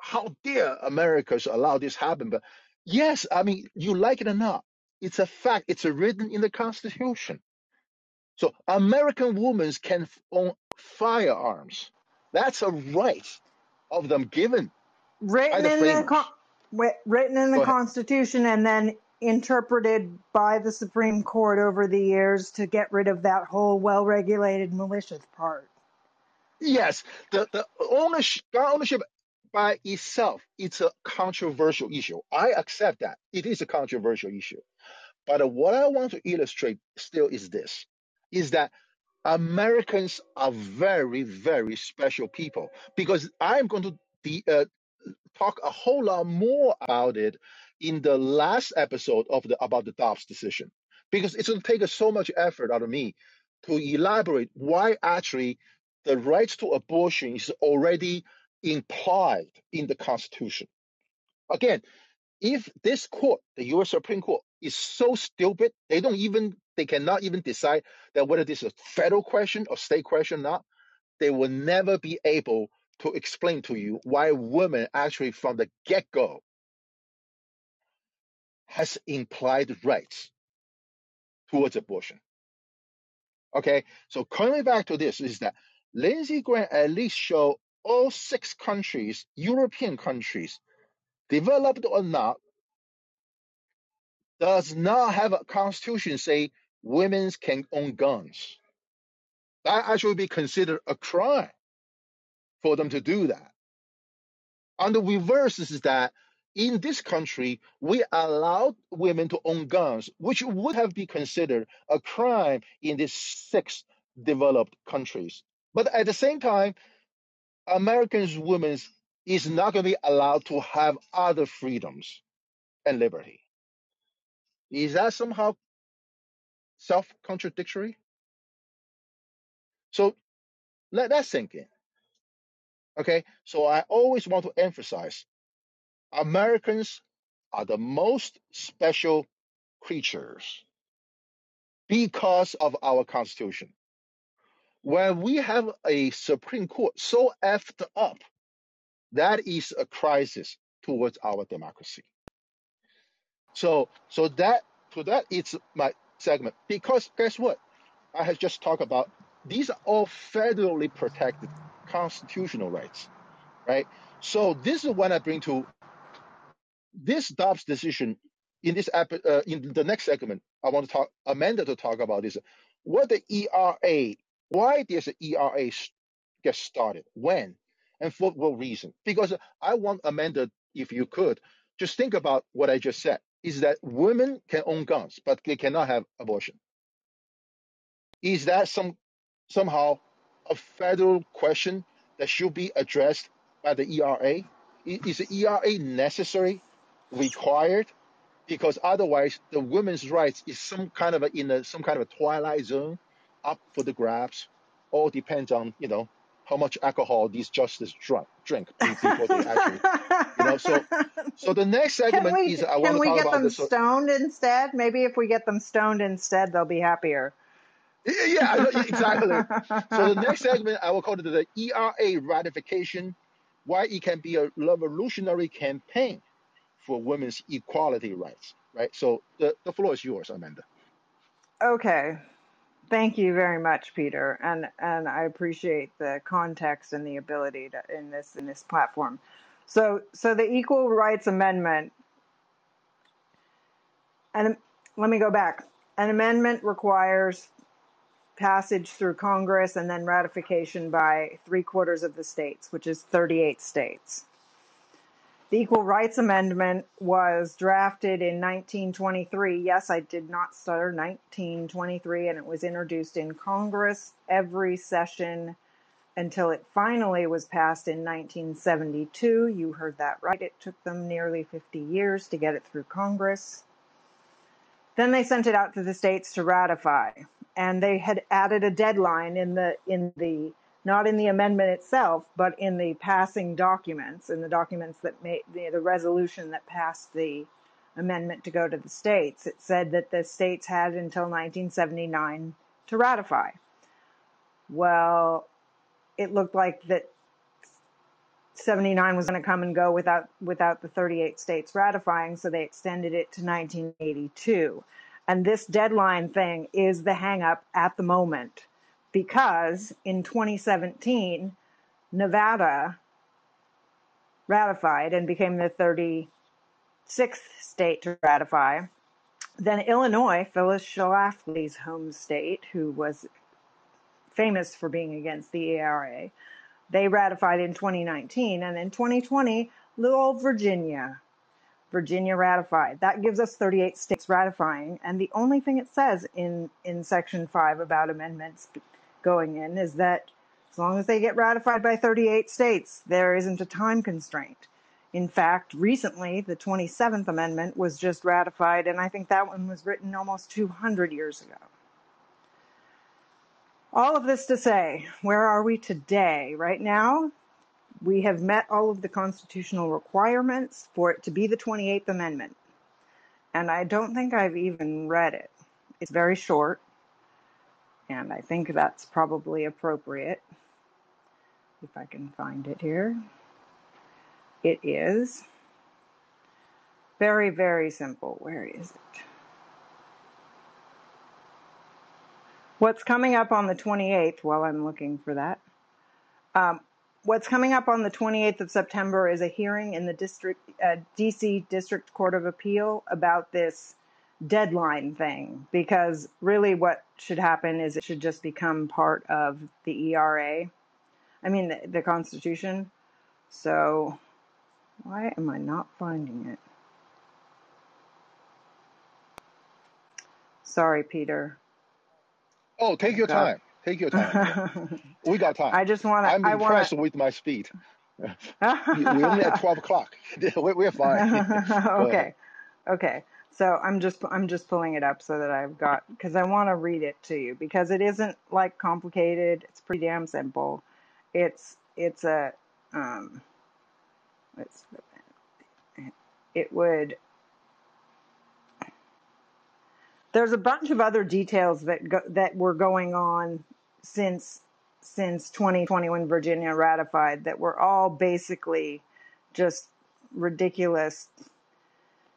how dare Americans allow this happen? But yes, I mean, you like it or not, it's a fact. It's written in the Constitution. So American women can own firearms. That's a right of them given by written the in the framers. Written in the Constitution and then interpreted by the Supreme Court over the years to get rid of that whole well-regulated malicious part. Yes, the, the ownership, gun ownership by itself, it's a controversial issue. I accept that. It is a controversial issue. But what I want to illustrate still is this, is that Americans are very, very special people because I'm going to de- uh, talk a whole lot more about it in the last episode of the about the Dobbs decision because it's going to take so much effort out of me to elaborate why actually the right to abortion is already implied in the Constitution. Again, if this court, the U.S. Supreme Court, is so stupid, they don't even they cannot even decide that whether this is a federal question or state question or not they will never be able to explain to you why women actually from the get-go has implied rights towards abortion. Okay, so coming back to this is that Lindsey Graham at least show all six countries, European countries, developed or not, does not have a constitution say women can own guns. That actually be considered a crime for them to do that. And the reverse is that in this country, we allowed women to own guns, which would have been considered a crime in these six developed countries. But at the same time, Americans' women is not going to be allowed to have other freedoms and liberty. Is that somehow self-contradictory? So let that sink in. Okay. So I always want to emphasize Americans are the most special creatures because of our Constitution. When we have a Supreme Court so effed up, that is a crisis towards our democracy. So, so that so that is my segment. Because guess what? I have just talked about these are all federally protected constitutional rights, right? So this is what I bring to this Dobbs decision in this uh, in the next segment. I want to talk Amanda to talk about this. What the ERA? Why does the ERA get started? When? And for what reason? Because I want Amanda, if you could, just think about what I just said is that women can own guns, but they cannot have abortion. Is that some somehow a federal question that should be addressed by the ERA? Is the ERA necessary, required? Because otherwise, the women's rights is some kind of a, in a, some kind of a twilight zone, up for the grabs. All depends on you know how much alcohol these justices drunk, drink before they actually, you know. So, so the next segment we, is I want to talk about. Can we get them stoned instead? Maybe if we get them stoned instead, they'll be happier. Yeah, exactly. so the next *laughs* segment I will call it the ERA ratification, why it can be a revolutionary campaign for women's equality rights. Right. So the, the floor is yours, Amanda. Okay. Thank you very much, Peter, and and I appreciate the context and the ability to in this in this platform. So so the Equal Rights Amendment, and let me go back. An amendment requires passage through Congress and then ratification by three quarters of the states, which is 38 states. The Equal Rights Amendment was drafted in 1923. Yes, I did not stutter 1923, and it was introduced in Congress every session until it finally was passed in 1972. You heard that right. It took them nearly 50 years to get it through Congress. Then they sent it out to the states to ratify, and they had added a deadline in the in the not in the amendment itself, but in the passing documents, in the documents that made the, the resolution that passed the amendment to go to the states. It said that the states had until 1979 to ratify. Well, it looked like that 79 was going to come and go without without the 38 states ratifying, so they extended it to 1982. And this deadline thing is the hangup at the moment because in 2017, Nevada ratified and became the 36th state to ratify. Then Illinois, Phyllis Schlafly's home state, who was famous for being against the ERA, they ratified in 2019. And in 2020, little Virginia Virginia ratified. That gives us 38 states ratifying. And the only thing it says in, in Section 5 about amendments going in is that as long as they get ratified by 38 states, there isn't a time constraint. In fact, recently, the 27th Amendment was just ratified, and I think that one was written almost 200 years ago. All of this to say, where are we today? Right now, we have met all of the constitutional requirements for it to be the 28th Amendment. And I don't think I've even read it. It's very short and I think that's probably appropriate. If I can find it here. It is very, very simple. Where is it? What's coming up on the 28th, while I'm looking for that, um, what's coming up on the 28th of September is a hearing in the district, uh, DC District Court of Appeal about this deadline thing because really what should happen is it should just become part of the ERA. I mean, the, the Constitution. So, why am I not finding it? Sorry, Peter. Oh, take your time. Take your time. *laughs* we got time. I just want to. I'm I impressed wanna... with my speed. we only at 12 o'clock. *laughs* We're fine. *laughs* okay. Okay. So I'm just I'm just pulling it up so that I've got because I want to read it to you because it isn't like complicated. It's pretty damn simple. It's it's a um, it's it would. There's a bunch of other details that go, that were going on since since 2020 when Virginia ratified that were all basically just ridiculous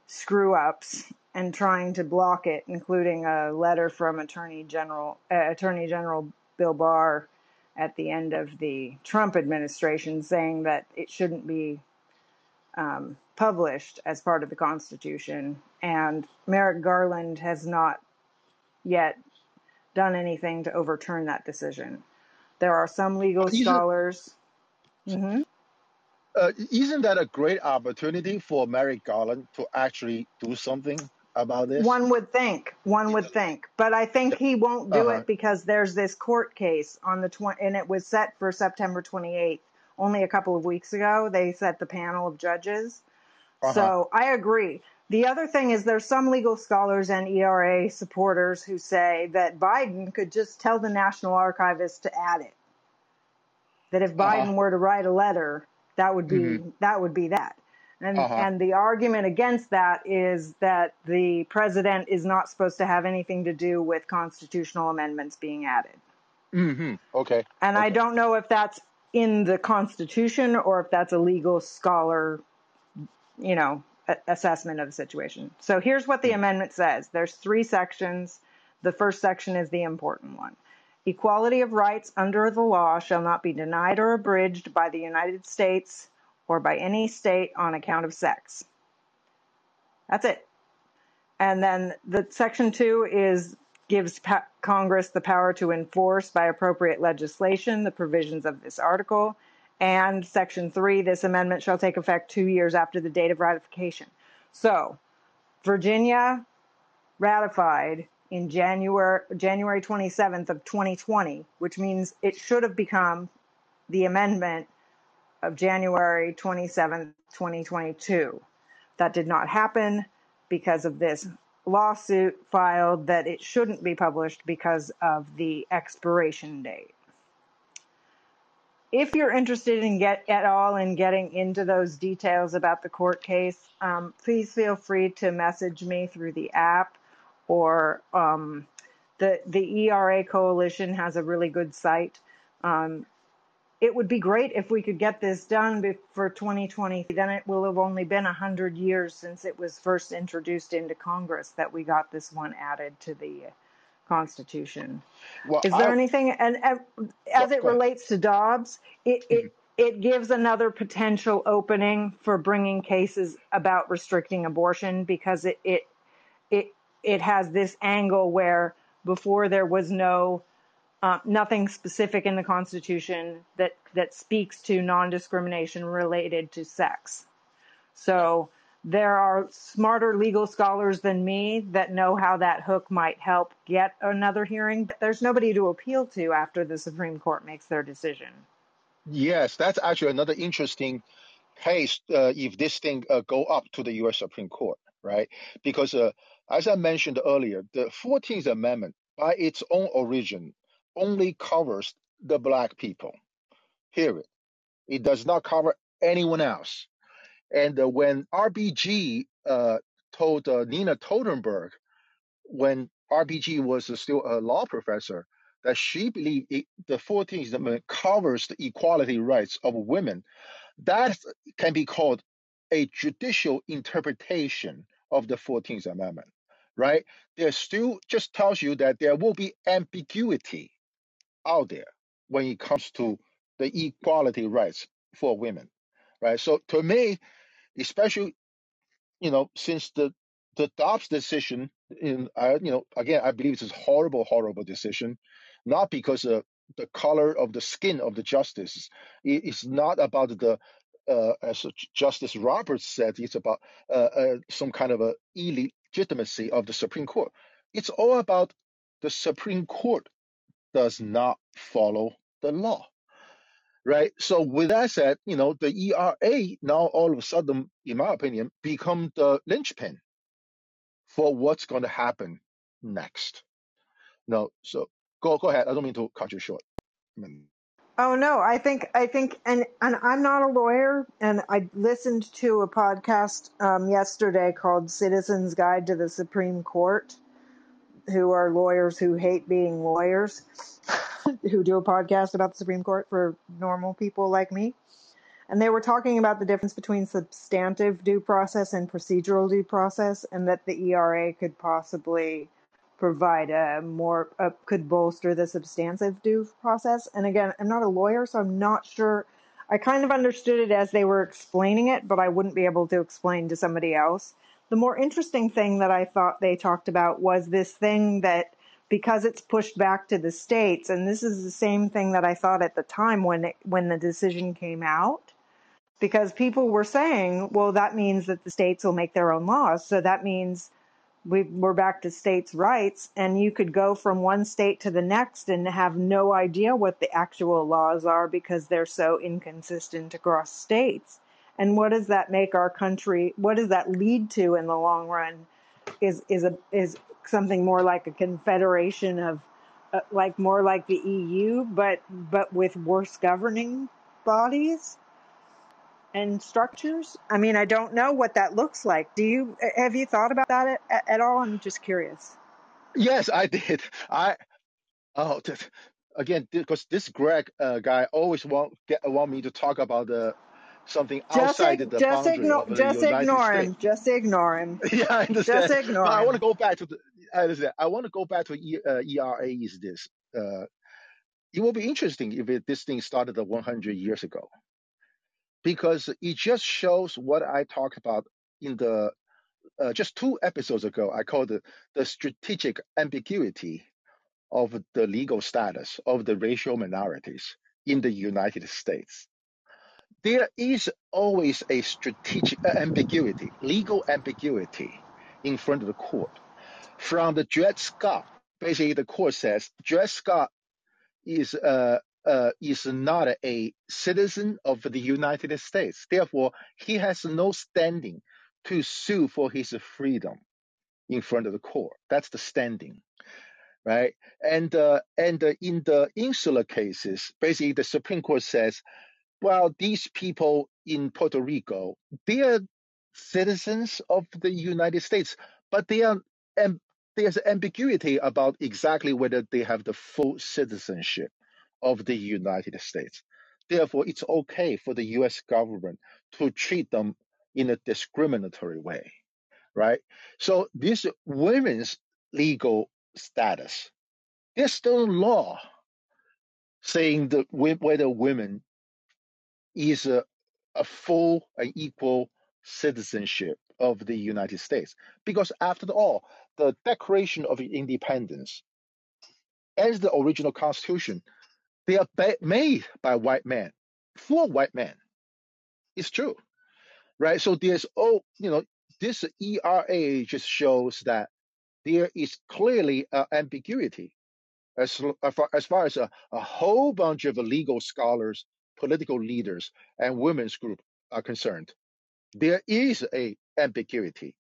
screw ups and trying to block it, including a letter from Attorney General uh, Attorney General Bill Barr at the end of the Trump administration, saying that it shouldn't be um, published as part of the Constitution. And Merrick Garland has not yet done anything to overturn that decision. There are some legal Isn't- scholars. hmm Uh, isn't that a great opportunity for Merrick Garland to actually do something about this? One would think, one would think, but I think he won't do Uh-huh. it because there's this court case on the 20, and it was set for September 28th. Only a couple of weeks ago, they set the panel of judges. Uh-huh. So I agree. The other thing is there's some legal scholars and ERA supporters who say that Biden could just tell the National Archivist to add it. That if Biden Uh-huh. were to write a letter, that would be Mhm. that would be that. And Uh-huh. and the argument against that is that the president is not supposed to have anything to do with constitutional amendments being added. hmm Okay. And I don't know if that's in the Constitution or if that's a legal scholar, you know, assessment of the situation. So here's what the hmm. amendment says. There's three sections. The first section is the important one. Equality of rights under the law shall not be denied or abridged by the United States or by any state on account of sex. That's it. And then the section two is gives pa- Congress the power to enforce by appropriate legislation the provisions of this article. And section three, this amendment shall take effect two years after the date of ratification. So, Virginia ratified in January January 27th of 2020, which means it should have become the amendment of January 27th, 2022. That did not happen because of this lawsuit filed that it shouldn't be published because of the expiration date. If you're interested in get at all in getting into those details about the court case, um, please feel free to message me through the app or um, the the ERA Coalition has a really good site. Um, it would be great if we could get this done for 2020. Then it will have only been 100 years since it was first introduced into Congress that we got this one added to the Constitution. Well, Is there I, anything, and as it relates to Dobbs, it, it, it gives another potential opening for bringing cases about restricting abortion because it, it, it, it has this angle where before there was no uh, nothing specific in the Constitution that, that speaks to non discrimination related to sex. So there are smarter legal scholars than me that know how that hook might help get another hearing, but there's nobody to appeal to after the Supreme Court makes their decision. yes, that's actually another interesting case uh, if this thing uh, go up to the U.S. Supreme Court, right? Because uh, as I mentioned earlier, the 14th Amendment, by its own origin, only covers the black people. Period. It does not cover anyone else. And uh, when RBG uh, told uh, Nina Totenberg, when RBG was still a law professor, that she believed it, the 14th Amendment covers the equality rights of women, that can be called a judicial interpretation of the 14th Amendment, right? There still just tells you that there will be ambiguity out there when it comes to the equality rights for women, right? So to me, especially you know since the the Dobbs decision, in you know again I believe it's a horrible, horrible decision, not because of the color of the skin of the justice. It- It's not about the uh, as Justice Roberts said, it's about uh, uh, some kind of a illegitimacy of the Supreme Court. It's all about the Supreme Court does not follow the law, right? So with that said, you know, the ERA now all of a sudden, in my opinion, become the linchpin for what's going to happen next. No, so go go ahead. I don't mean to cut you short. I mean, Oh no, I think I think and and I'm not a lawyer and I listened to a podcast um, yesterday called Citizens Guide to the Supreme Court who are lawyers who hate being lawyers *laughs* who do a podcast about the Supreme Court for normal people like me. And they were talking about the difference between substantive due process and procedural due process, and that the ERA could possibly provide a more uh, could bolster the substantive due process. And again, I'm not a lawyer, so I'm not sure. I kind of understood it as they were explaining it, but I wouldn't be able to explain to somebody else. The more interesting thing that I thought they talked about was this thing that because it's pushed back to the states and this is the same thing that I thought at the time when it, when the decision came out because people were saying well that means that the states will make their own laws so that means we, we're back to states' rights, and you could go from one state to the next and have no idea what the actual laws are because they're so inconsistent across states. And what does that make our country? What does that lead to in the long run? Is is a is something more like a confederation of, uh, like more like the EU, but but with worse governing bodies and structures? I mean, I don't know what that looks like. Do you have you thought about that at, at all? I'm just curious. Yes, I did. I oh again because this Greg uh, guy always want get want me to talk about the something Just outside the just boundary ignore of the just United ignore States. him. Just ignore him. *laughs* Yeah, I Just understand. But ignore I want to go back to the. I understand. I want to go back to e, uh, ERA. Is this? Uh, it will be interesting if it, this thing started 100 years ago because it just shows what I talked about in the uh, just two episodes ago. I called it the strategic ambiguity of the legal status of the racial minorities in the United States. There is always a strategic uh, ambiguity, legal ambiguity in front of the court. From the Dred Scott, basically the court says Dred Scott is uh, uh, is not a citizen of the United States. Therefore, he has no standing to sue for his freedom in front of the court. That's the standing, right? And uh, and uh, in the insular cases, basically the Supreme Court says, well, these people in Puerto Rico, they are citizens of the United States, but they are and there's ambiguity about exactly whether they have the full citizenship of the United States. Therefore, it's okay for the U.S. government to treat them in a discriminatory way, right? So this women's legal status, there's still law saying that whether women is a, a full and equal citizenship of the United States. Because after all, the Declaration of Independence and the original Constitution, they are ba- made by white men for white men. It's true, right? So there's oh, you know, this ERA just shows that there is clearly an ambiguity as, as far as, far as a, a whole bunch of legal scholars, political leaders, and women's group are concerned. There is a ambiguity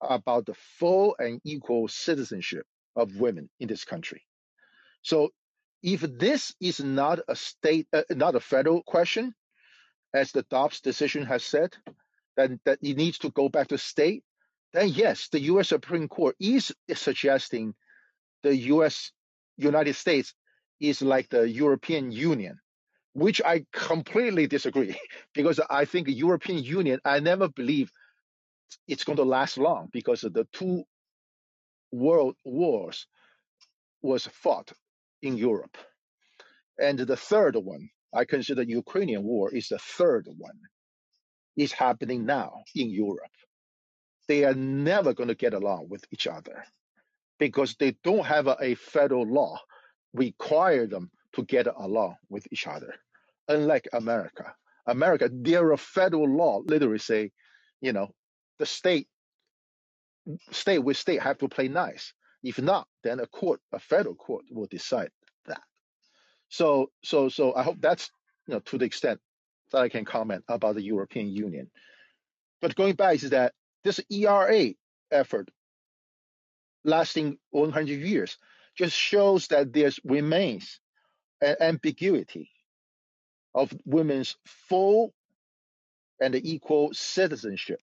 about the full and equal citizenship of women in this country. So, if this is not a state, uh, not a federal question, as the Dobbs decision has said, then that it needs to go back to state. Then yes, the U.S. Supreme Court is suggesting the U.S. United States is like the European Union, which I completely disagree *laughs* because I think European Union, I never believe it's going to last long because the two world wars was fought in Europe. And the third one, I consider Ukrainian war is the third one, is happening now in Europe. They are never going to get along with each other because they don't have a, a federal law require them to get along with each other. Unlike America, America, there are federal law literally say, you know, the state state with state have to play nice. If not, then a court, a federal court, will decide that. So, so, so I hope that's you know to the extent that I can comment about the European Union. But going back is that this ERA effort lasting 100 years just shows that there remains an ambiguity of women's full and equal citizenship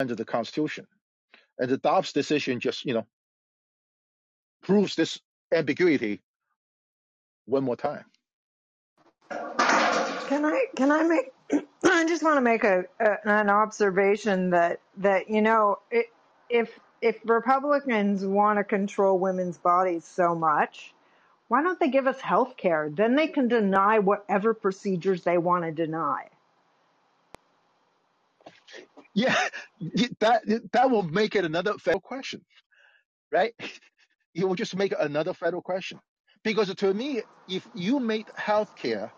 under the Constitution. And the Dobbs decision just, you know, proves this ambiguity one more time. Can I can I make? *clears throat* I just want to make a, a an observation that that you know it, if if Republicans want to control women's bodies so much, why don't they give us health care? Then they can deny whatever procedures they want to deny. Yeah, that that will make it another federal question, right? it will just make another federal question. Because to me, if you make healthcare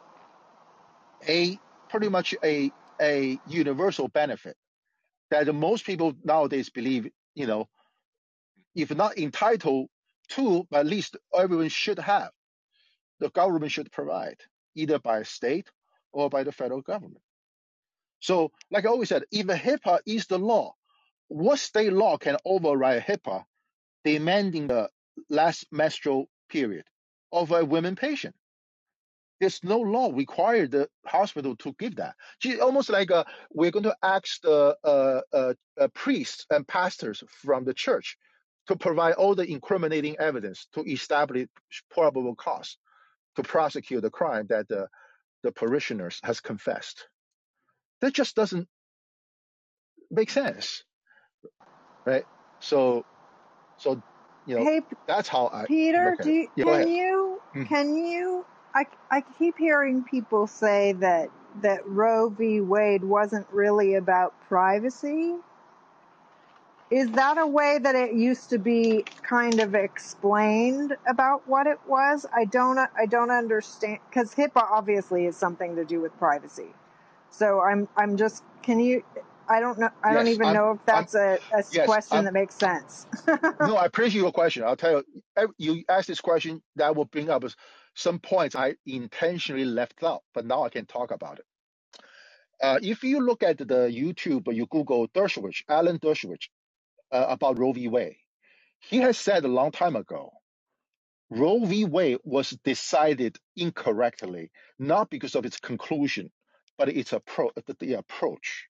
a pretty much a a universal benefit that most people nowadays believe, you know, if not entitled but at least everyone should have, the government should provide, either by state or by the federal government. So, like I always said, if a HIPAA is the law, what state law can override HIPAA demanding the last menstrual period of a women patient? There's no law require the hospital to give that. It's almost like uh, we're going to ask the uh, uh, uh, priests and pastors from the church to provide all the incriminating evidence to establish probable cause to prosecute the crime that the, the parishioners has confessed. That just doesn't make sense, right? So, so you know, Hey, that's how I Peter, look at do it. you, Yeah, go can ahead. you Mm. can you I I keep hearing people say that that Roe v. Wade wasn't really about privacy. Is that a way that it used to be kind of explained about what it was? I don't I don't understand cuz HIPAA obviously is something to do with privacy. So I'm I'm just can you I don't know I don't even I'm. know if I'm. that's a Yes, question I'm. that makes sense. *laughs* No, I appreciate your question. I'll tell you. You asked this question that will bring up some points I intentionally left out, but now I can talk about it. Uh, if you look at the YouTube you Google Dershowitz, Alan Dershowitz, uh, about Roe v. Wade, he has said a long time ago, Roe v. Wade was decided incorrectly, not because of its conclusion, but its appro- the, the approach.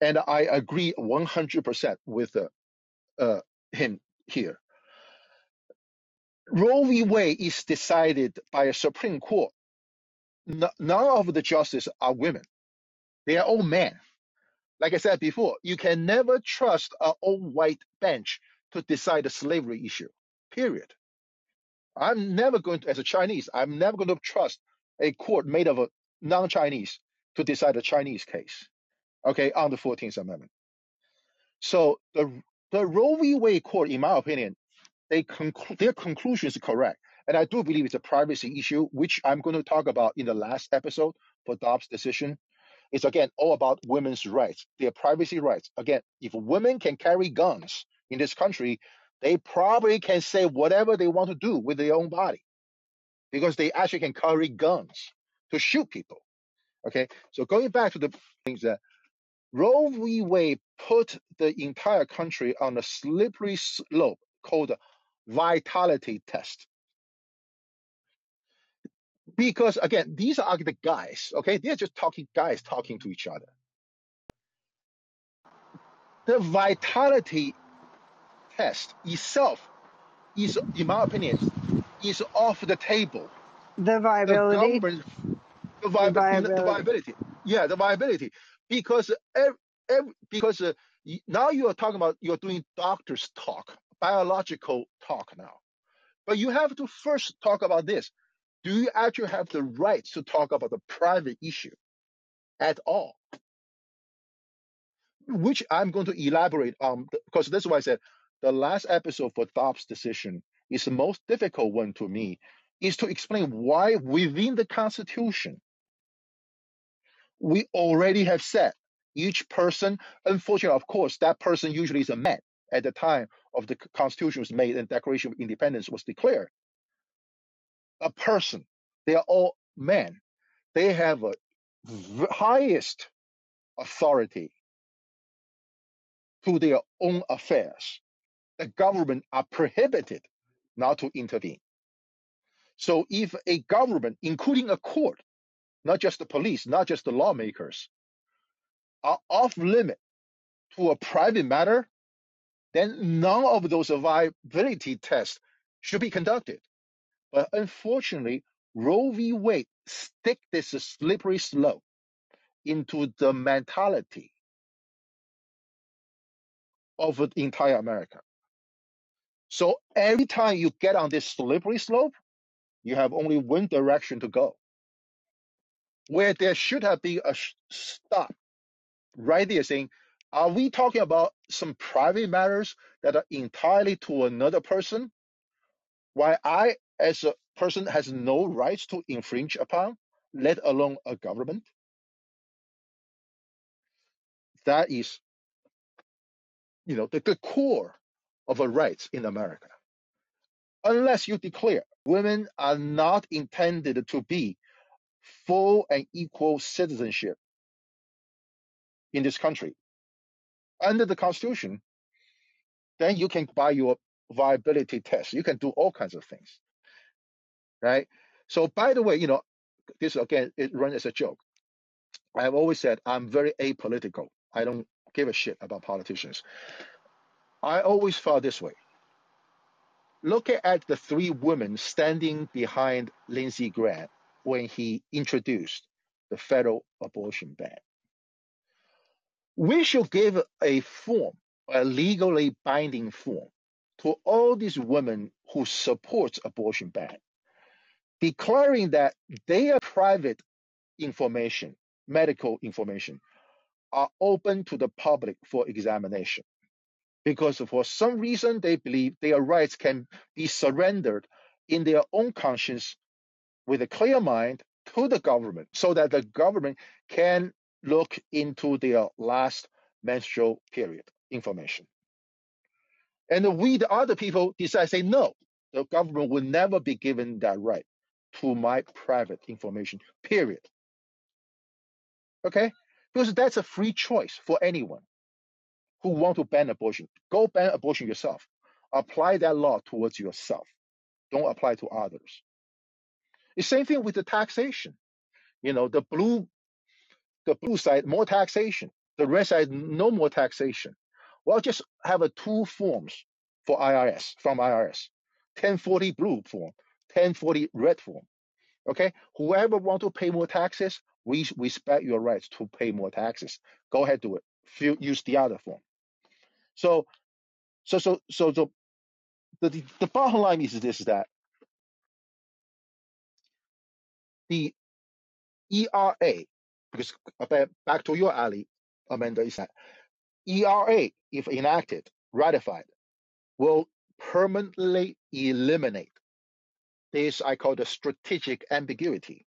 And I agree 100% with uh, uh, him here. Roe v. Wade is decided by a Supreme Court. N- none of the justices are women. They are all men. Like I said before, you can never trust an old white bench to decide the slavery issue. Period. I'm never going to, as a Chinese, I'm never going to trust a court made of a non-Chinese to decide a Chinese case. Okay, on the 14th Amendment. So the the Roe v. Wade court, in my opinion, they conclu- their conclusion is correct, and I do believe it's a privacy issue, which I'm going to talk about in the last episode for Dobbs' decision. It's again all about women's rights, their privacy rights. Again, if women can carry guns in this country, they probably can say whatever they want to do with their own body because they actually can carry guns to shoot people. Okay, so going back to the things that Roe v. Wade put the entire country on a slippery slope called the vitality test. Because again, these are the guys, okay? They're just talking guys talking to each other. The vitality test itself is, in my opinion, is off the table. the The viability, the, the vi- the viability. viability, yeah, the viability, because ev ev because uh, y- now you are talking about you're doing doctors talk, biological talk now. But you have to first talk about this. Do you actually have the rights to talk about the private issue at all? Which I'm going to elaborate on because that's why I said the last episode for Dobbs' decision is the most difficult one to me, is to explain why within the Constitution we already have said each person, unfortunately, of course, that person usually is a man at the time of the Constitution was made and Declaration of Independence was declared. A person, they are all men. They have a v- highest authority to their own affairs. The government are prohibited not to intervene. So if a government, including a court, not just the police, not just the lawmakers, are off limit to a private matter, then none of those viability tests should be conducted. But unfortunately, Roe v. Wade stick this slippery slope into the mentality of the entire America. So every time you get on this slippery slope, you have only one direction to go, where there should have been a stop right there saying Are we talking about some private matters that are entirely to another person, while I, as a person, has no rights to infringe upon, let alone a government? That is, you know, the, the core of a rights in America. Unless you declare women are not intended to be full and equal citizenship in this country under the Constitution, then you can buy your viability test. You can do all kinds of things, right? So, by the way, you know, this again, it runs as a joke. I've always said I'm very apolitical. I don't give a shit about politicians. I always felt this way. Look at the three women standing behind Lindsey Graham when he introduced the federal abortion ban. We should give a form, a legally binding form, to all these women who support abortion ban, declaring that their private information, medical information, are open to the public for examination. Because for some reason they believe their rights can be surrendered in their own conscience with a clear mind to the government so that the government can look into their last menstrual period information. And we, the other people, decide say no, the government will never be given that right to my private information, period. Okay? Because that's a free choice for anyone who want to ban abortion. Go ban abortion yourself. Apply that law towards yourself. Don't apply to others. The same thing with the taxation. You know, the blue the blue side more taxation. The red side no more taxation. Well, just have a two forms for IRS from IRS. 1040 blue form, 1040 red form. Okay, whoever want to pay more taxes, we respect your rights to pay more taxes. Go ahead, do it. Use the other form. So, so, so, so, so the, the bottom line is this: is that the ERA, because uh, back to your alley, Amanda, is that ERA, if enacted, ratified, will permanently eliminate this I call the strategic ambiguity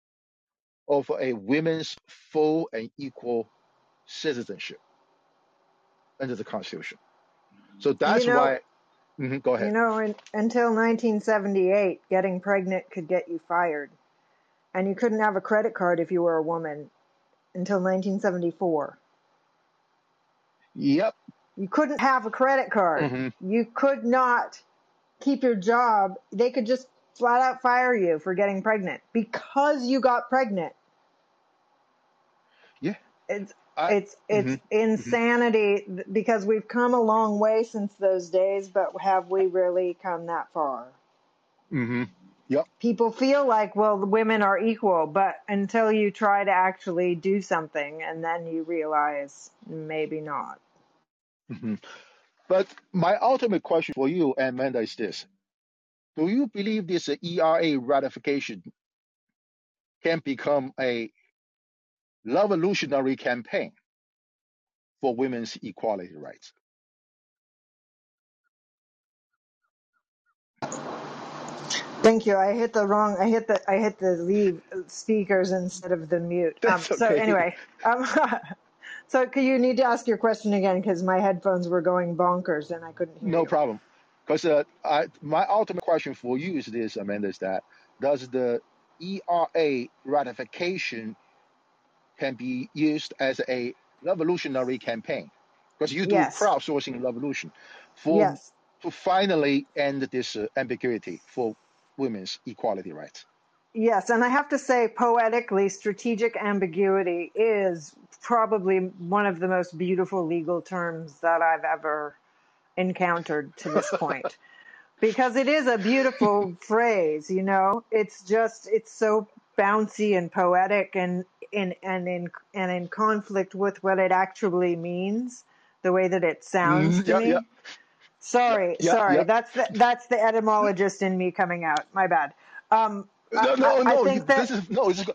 of a women's full and equal citizenship under the Constitution. So that's You know, why. Mhm, go ahead. you know, in, until 1978, getting pregnant could get you fired, and you couldn't have a credit card if you were a woman until 1974. Yep. You couldn't have a credit card. hmm You could not keep your job. They could just flat out fire you for getting pregnant because you got pregnant. Yeah. It's I. it's it's hmm hmm insanity th- because we've come a long way since those days, but have we really come that far? hmm Yep. People feel like, well, the women are equal, but until you try to actually do something and then you realize maybe not. hmm But my ultimate question for you, Amanda, is this: Do you believe this ERA ratification can become a revolutionary campaign for women's equality rights? Thank you. I hit the wrong. I hit the. I hit the leave speakers instead of the mute. Um. That's So okay. anyway. Um. *laughs* so could you need to ask your question again because my headphones were going bonkers and I couldn't hear No you. problem. Because uh, I, my ultimate question for you is this, Amanda, is that does the ERA ratification can be used as a revolutionary campaign? Because you do Yes. crowdsourcing revolution for Yes. to finally end this uh, ambiguity for women's equality rights. Yes, and I have to say, poetically, strategic ambiguity is probably one of the most beautiful legal terms that I've ever encountered to this point. Because it is a beautiful phrase, you know. It's just it's so bouncy and poetic and in and in and in conflict with what it actually means, the way that it sounds hmm to Yeah, yeah, me. Sorry, yeah, sorry. yeah. That's the, that's the etymologist in me coming out. My bad. Um, I, No, no, I no. You, think that this is no. Is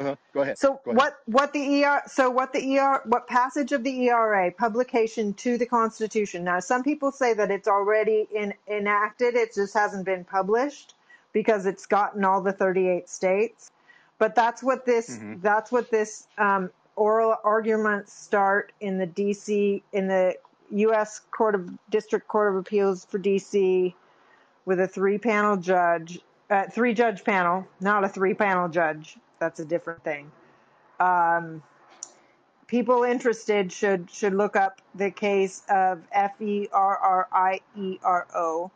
Uh-huh. Go ahead. So Go ahead. what what the ER so what the ER what passage of the ERA publication to the Constitution. Now some people say that it's already in, enacted, it just hasn't been published because it's gotten all the 38 states. But that's what this hmm that's what this um, oral arguments start in the DC in the U.S. Court of District Court of Appeals for DC with a three panel judge, uh, three judge panel, not a three panel judge. That's a different thing. Um, people interested should should look up the case of F E R R I E R O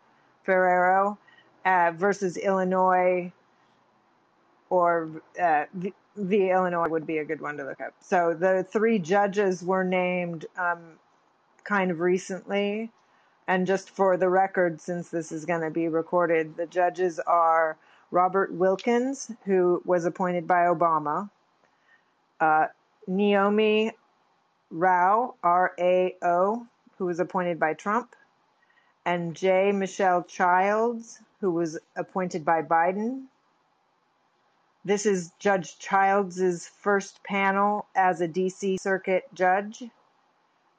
Ferriero uh, versus Illinois or uh, v, v Illinois would be a good one to look up. So the three judges were named um, kind of recently, and just for the record, since this is going to be recorded, the judges are Robert Wilkins, who was appointed by Obama, uh, Naomi Rao, R A O, who was appointed by Trump, and J. Michelle Childs, who was appointed by Biden. This is Judge Childs' first panel as a DC Circuit judge.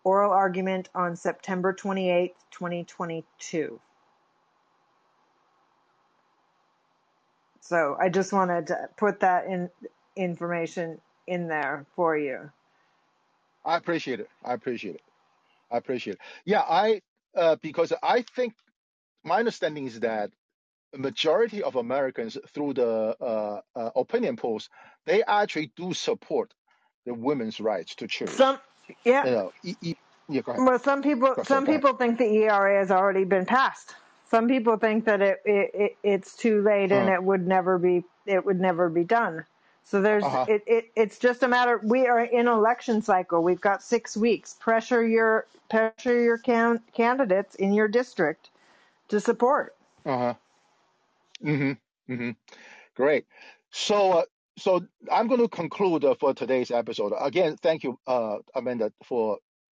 Oral argument on September 28th, 2022. So I just wanted to put that in information in there for you. I appreciate it. I appreciate it. I appreciate it. Yeah, I uh, because I think my understanding is that the majority of Americans through the uh, uh, opinion polls, they actually do support the women's rights to choose. Some, yeah, You know, e- e- yeah, go ahead. well, some people, Go, sorry, some go ahead. people think the ERA has already been passed. Some people think that it, it, it it's too late and Uh, it would never be, it would never be done. So there's, uh-huh. it, it, it's just a matter. We are in election cycle. We've got six weeks. Pressure your, pressure your can, candidates in your district to support. Uh-huh. Mm-hmm. Mm-hmm. Great. So, uh, so I'm going to conclude uh, for today's episode. Again, thank you, uh, Amanda, for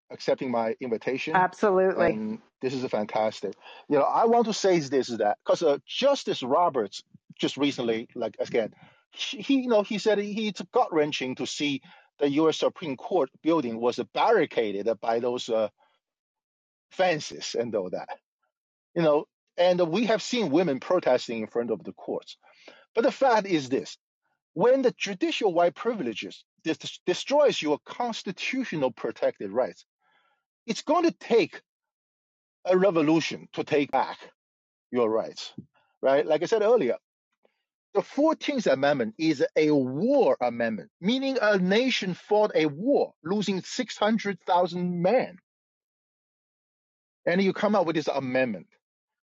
accepting my invitation. Absolutely. And this is a fantastic. You know, I want to say this is that because uh, Justice Roberts just recently, like again, he, you know he said he, it's gut wrenching to see the U.S. Supreme Court building was barricaded by those uh, fences and all that. You know, and we have seen women protesting in front of the courts. But the fact is this: when the judicial white privileges destroys your constitutional protected rights, it's going to take a revolution to take back your rights, right? Like I said earlier, the 14th Amendment is a war amendment, meaning a nation fought a war, losing 600,000 men. And you come up with this amendment.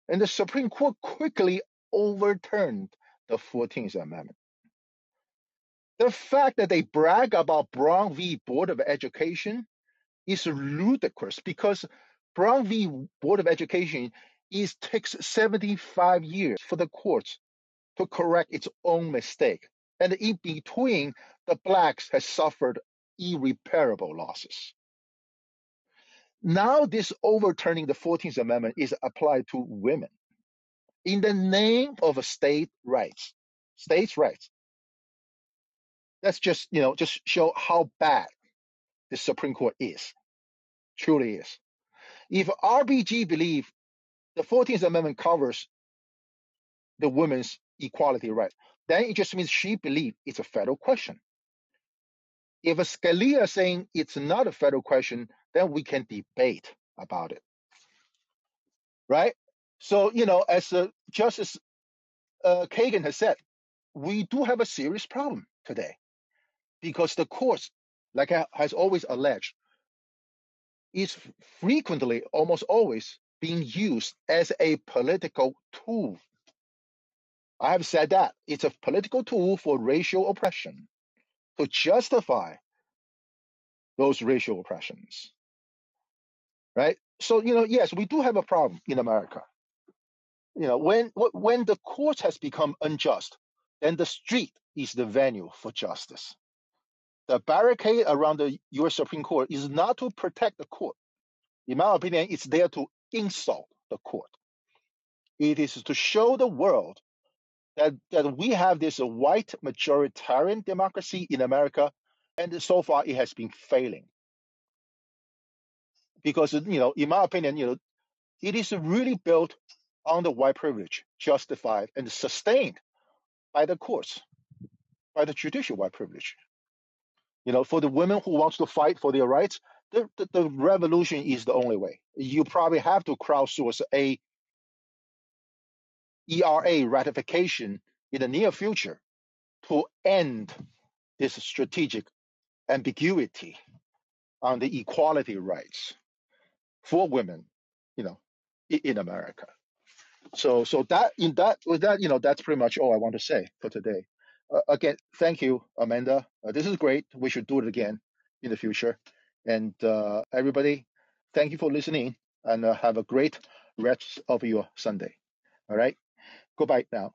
And the Supreme Court quickly overturned the 14th Amendment. The fact that they brag about Brown v. Board of Education is ludicrous because Brown v. Board of Education is takes 75 years for the courts to correct its own mistake. And in between, the blacks has suffered irreparable losses. Now this overturning the 14th Amendment is applied to women in the name of state rights. States' rights. That's just, you know, just show how bad the Supreme Court is. Truly is. If RBG believe the 14th Amendment covers the women's equality right, then it just means she believes it's a federal question. If a Scalia saying it's not a federal question, then we can debate about it, right? So, you know, as uh, Justice uh, Kagan has said, we do have a serious problem today because the courts, like I has always alleged, is frequently, almost always, being used as a political tool. I have said that it's a political tool for racial oppression to justify those racial oppressions, right? So, you know, yes, we do have a problem in America. You know, when when the court has become unjust, then the street is the venue for justice. The barricade around the U.S. Supreme Court is not to protect the court. In my opinion, it's there to insult the court. It is to show the world that that we have this white majoritarian democracy in America, and so far it has been failing because you know, in my opinion, you know, it is really built on the white privilege, justified and sustained by the courts, by the judicial white privilege. You know, for the women who wants to fight for their rights, the, the, the revolution is the only way. You probably have to crowdsource a ERA ratification in the near future to end this strategic ambiguity on the equality rights for women, you know, in America. So, so that in that with that, you know, that's pretty much all I want to say for today. Uh, again, thank you, Amanda. Uh, this is great. We should do it again in the future. And uh, everybody, thank you for listening, and uh, have a great rest of your Sunday. All right, goodbye now.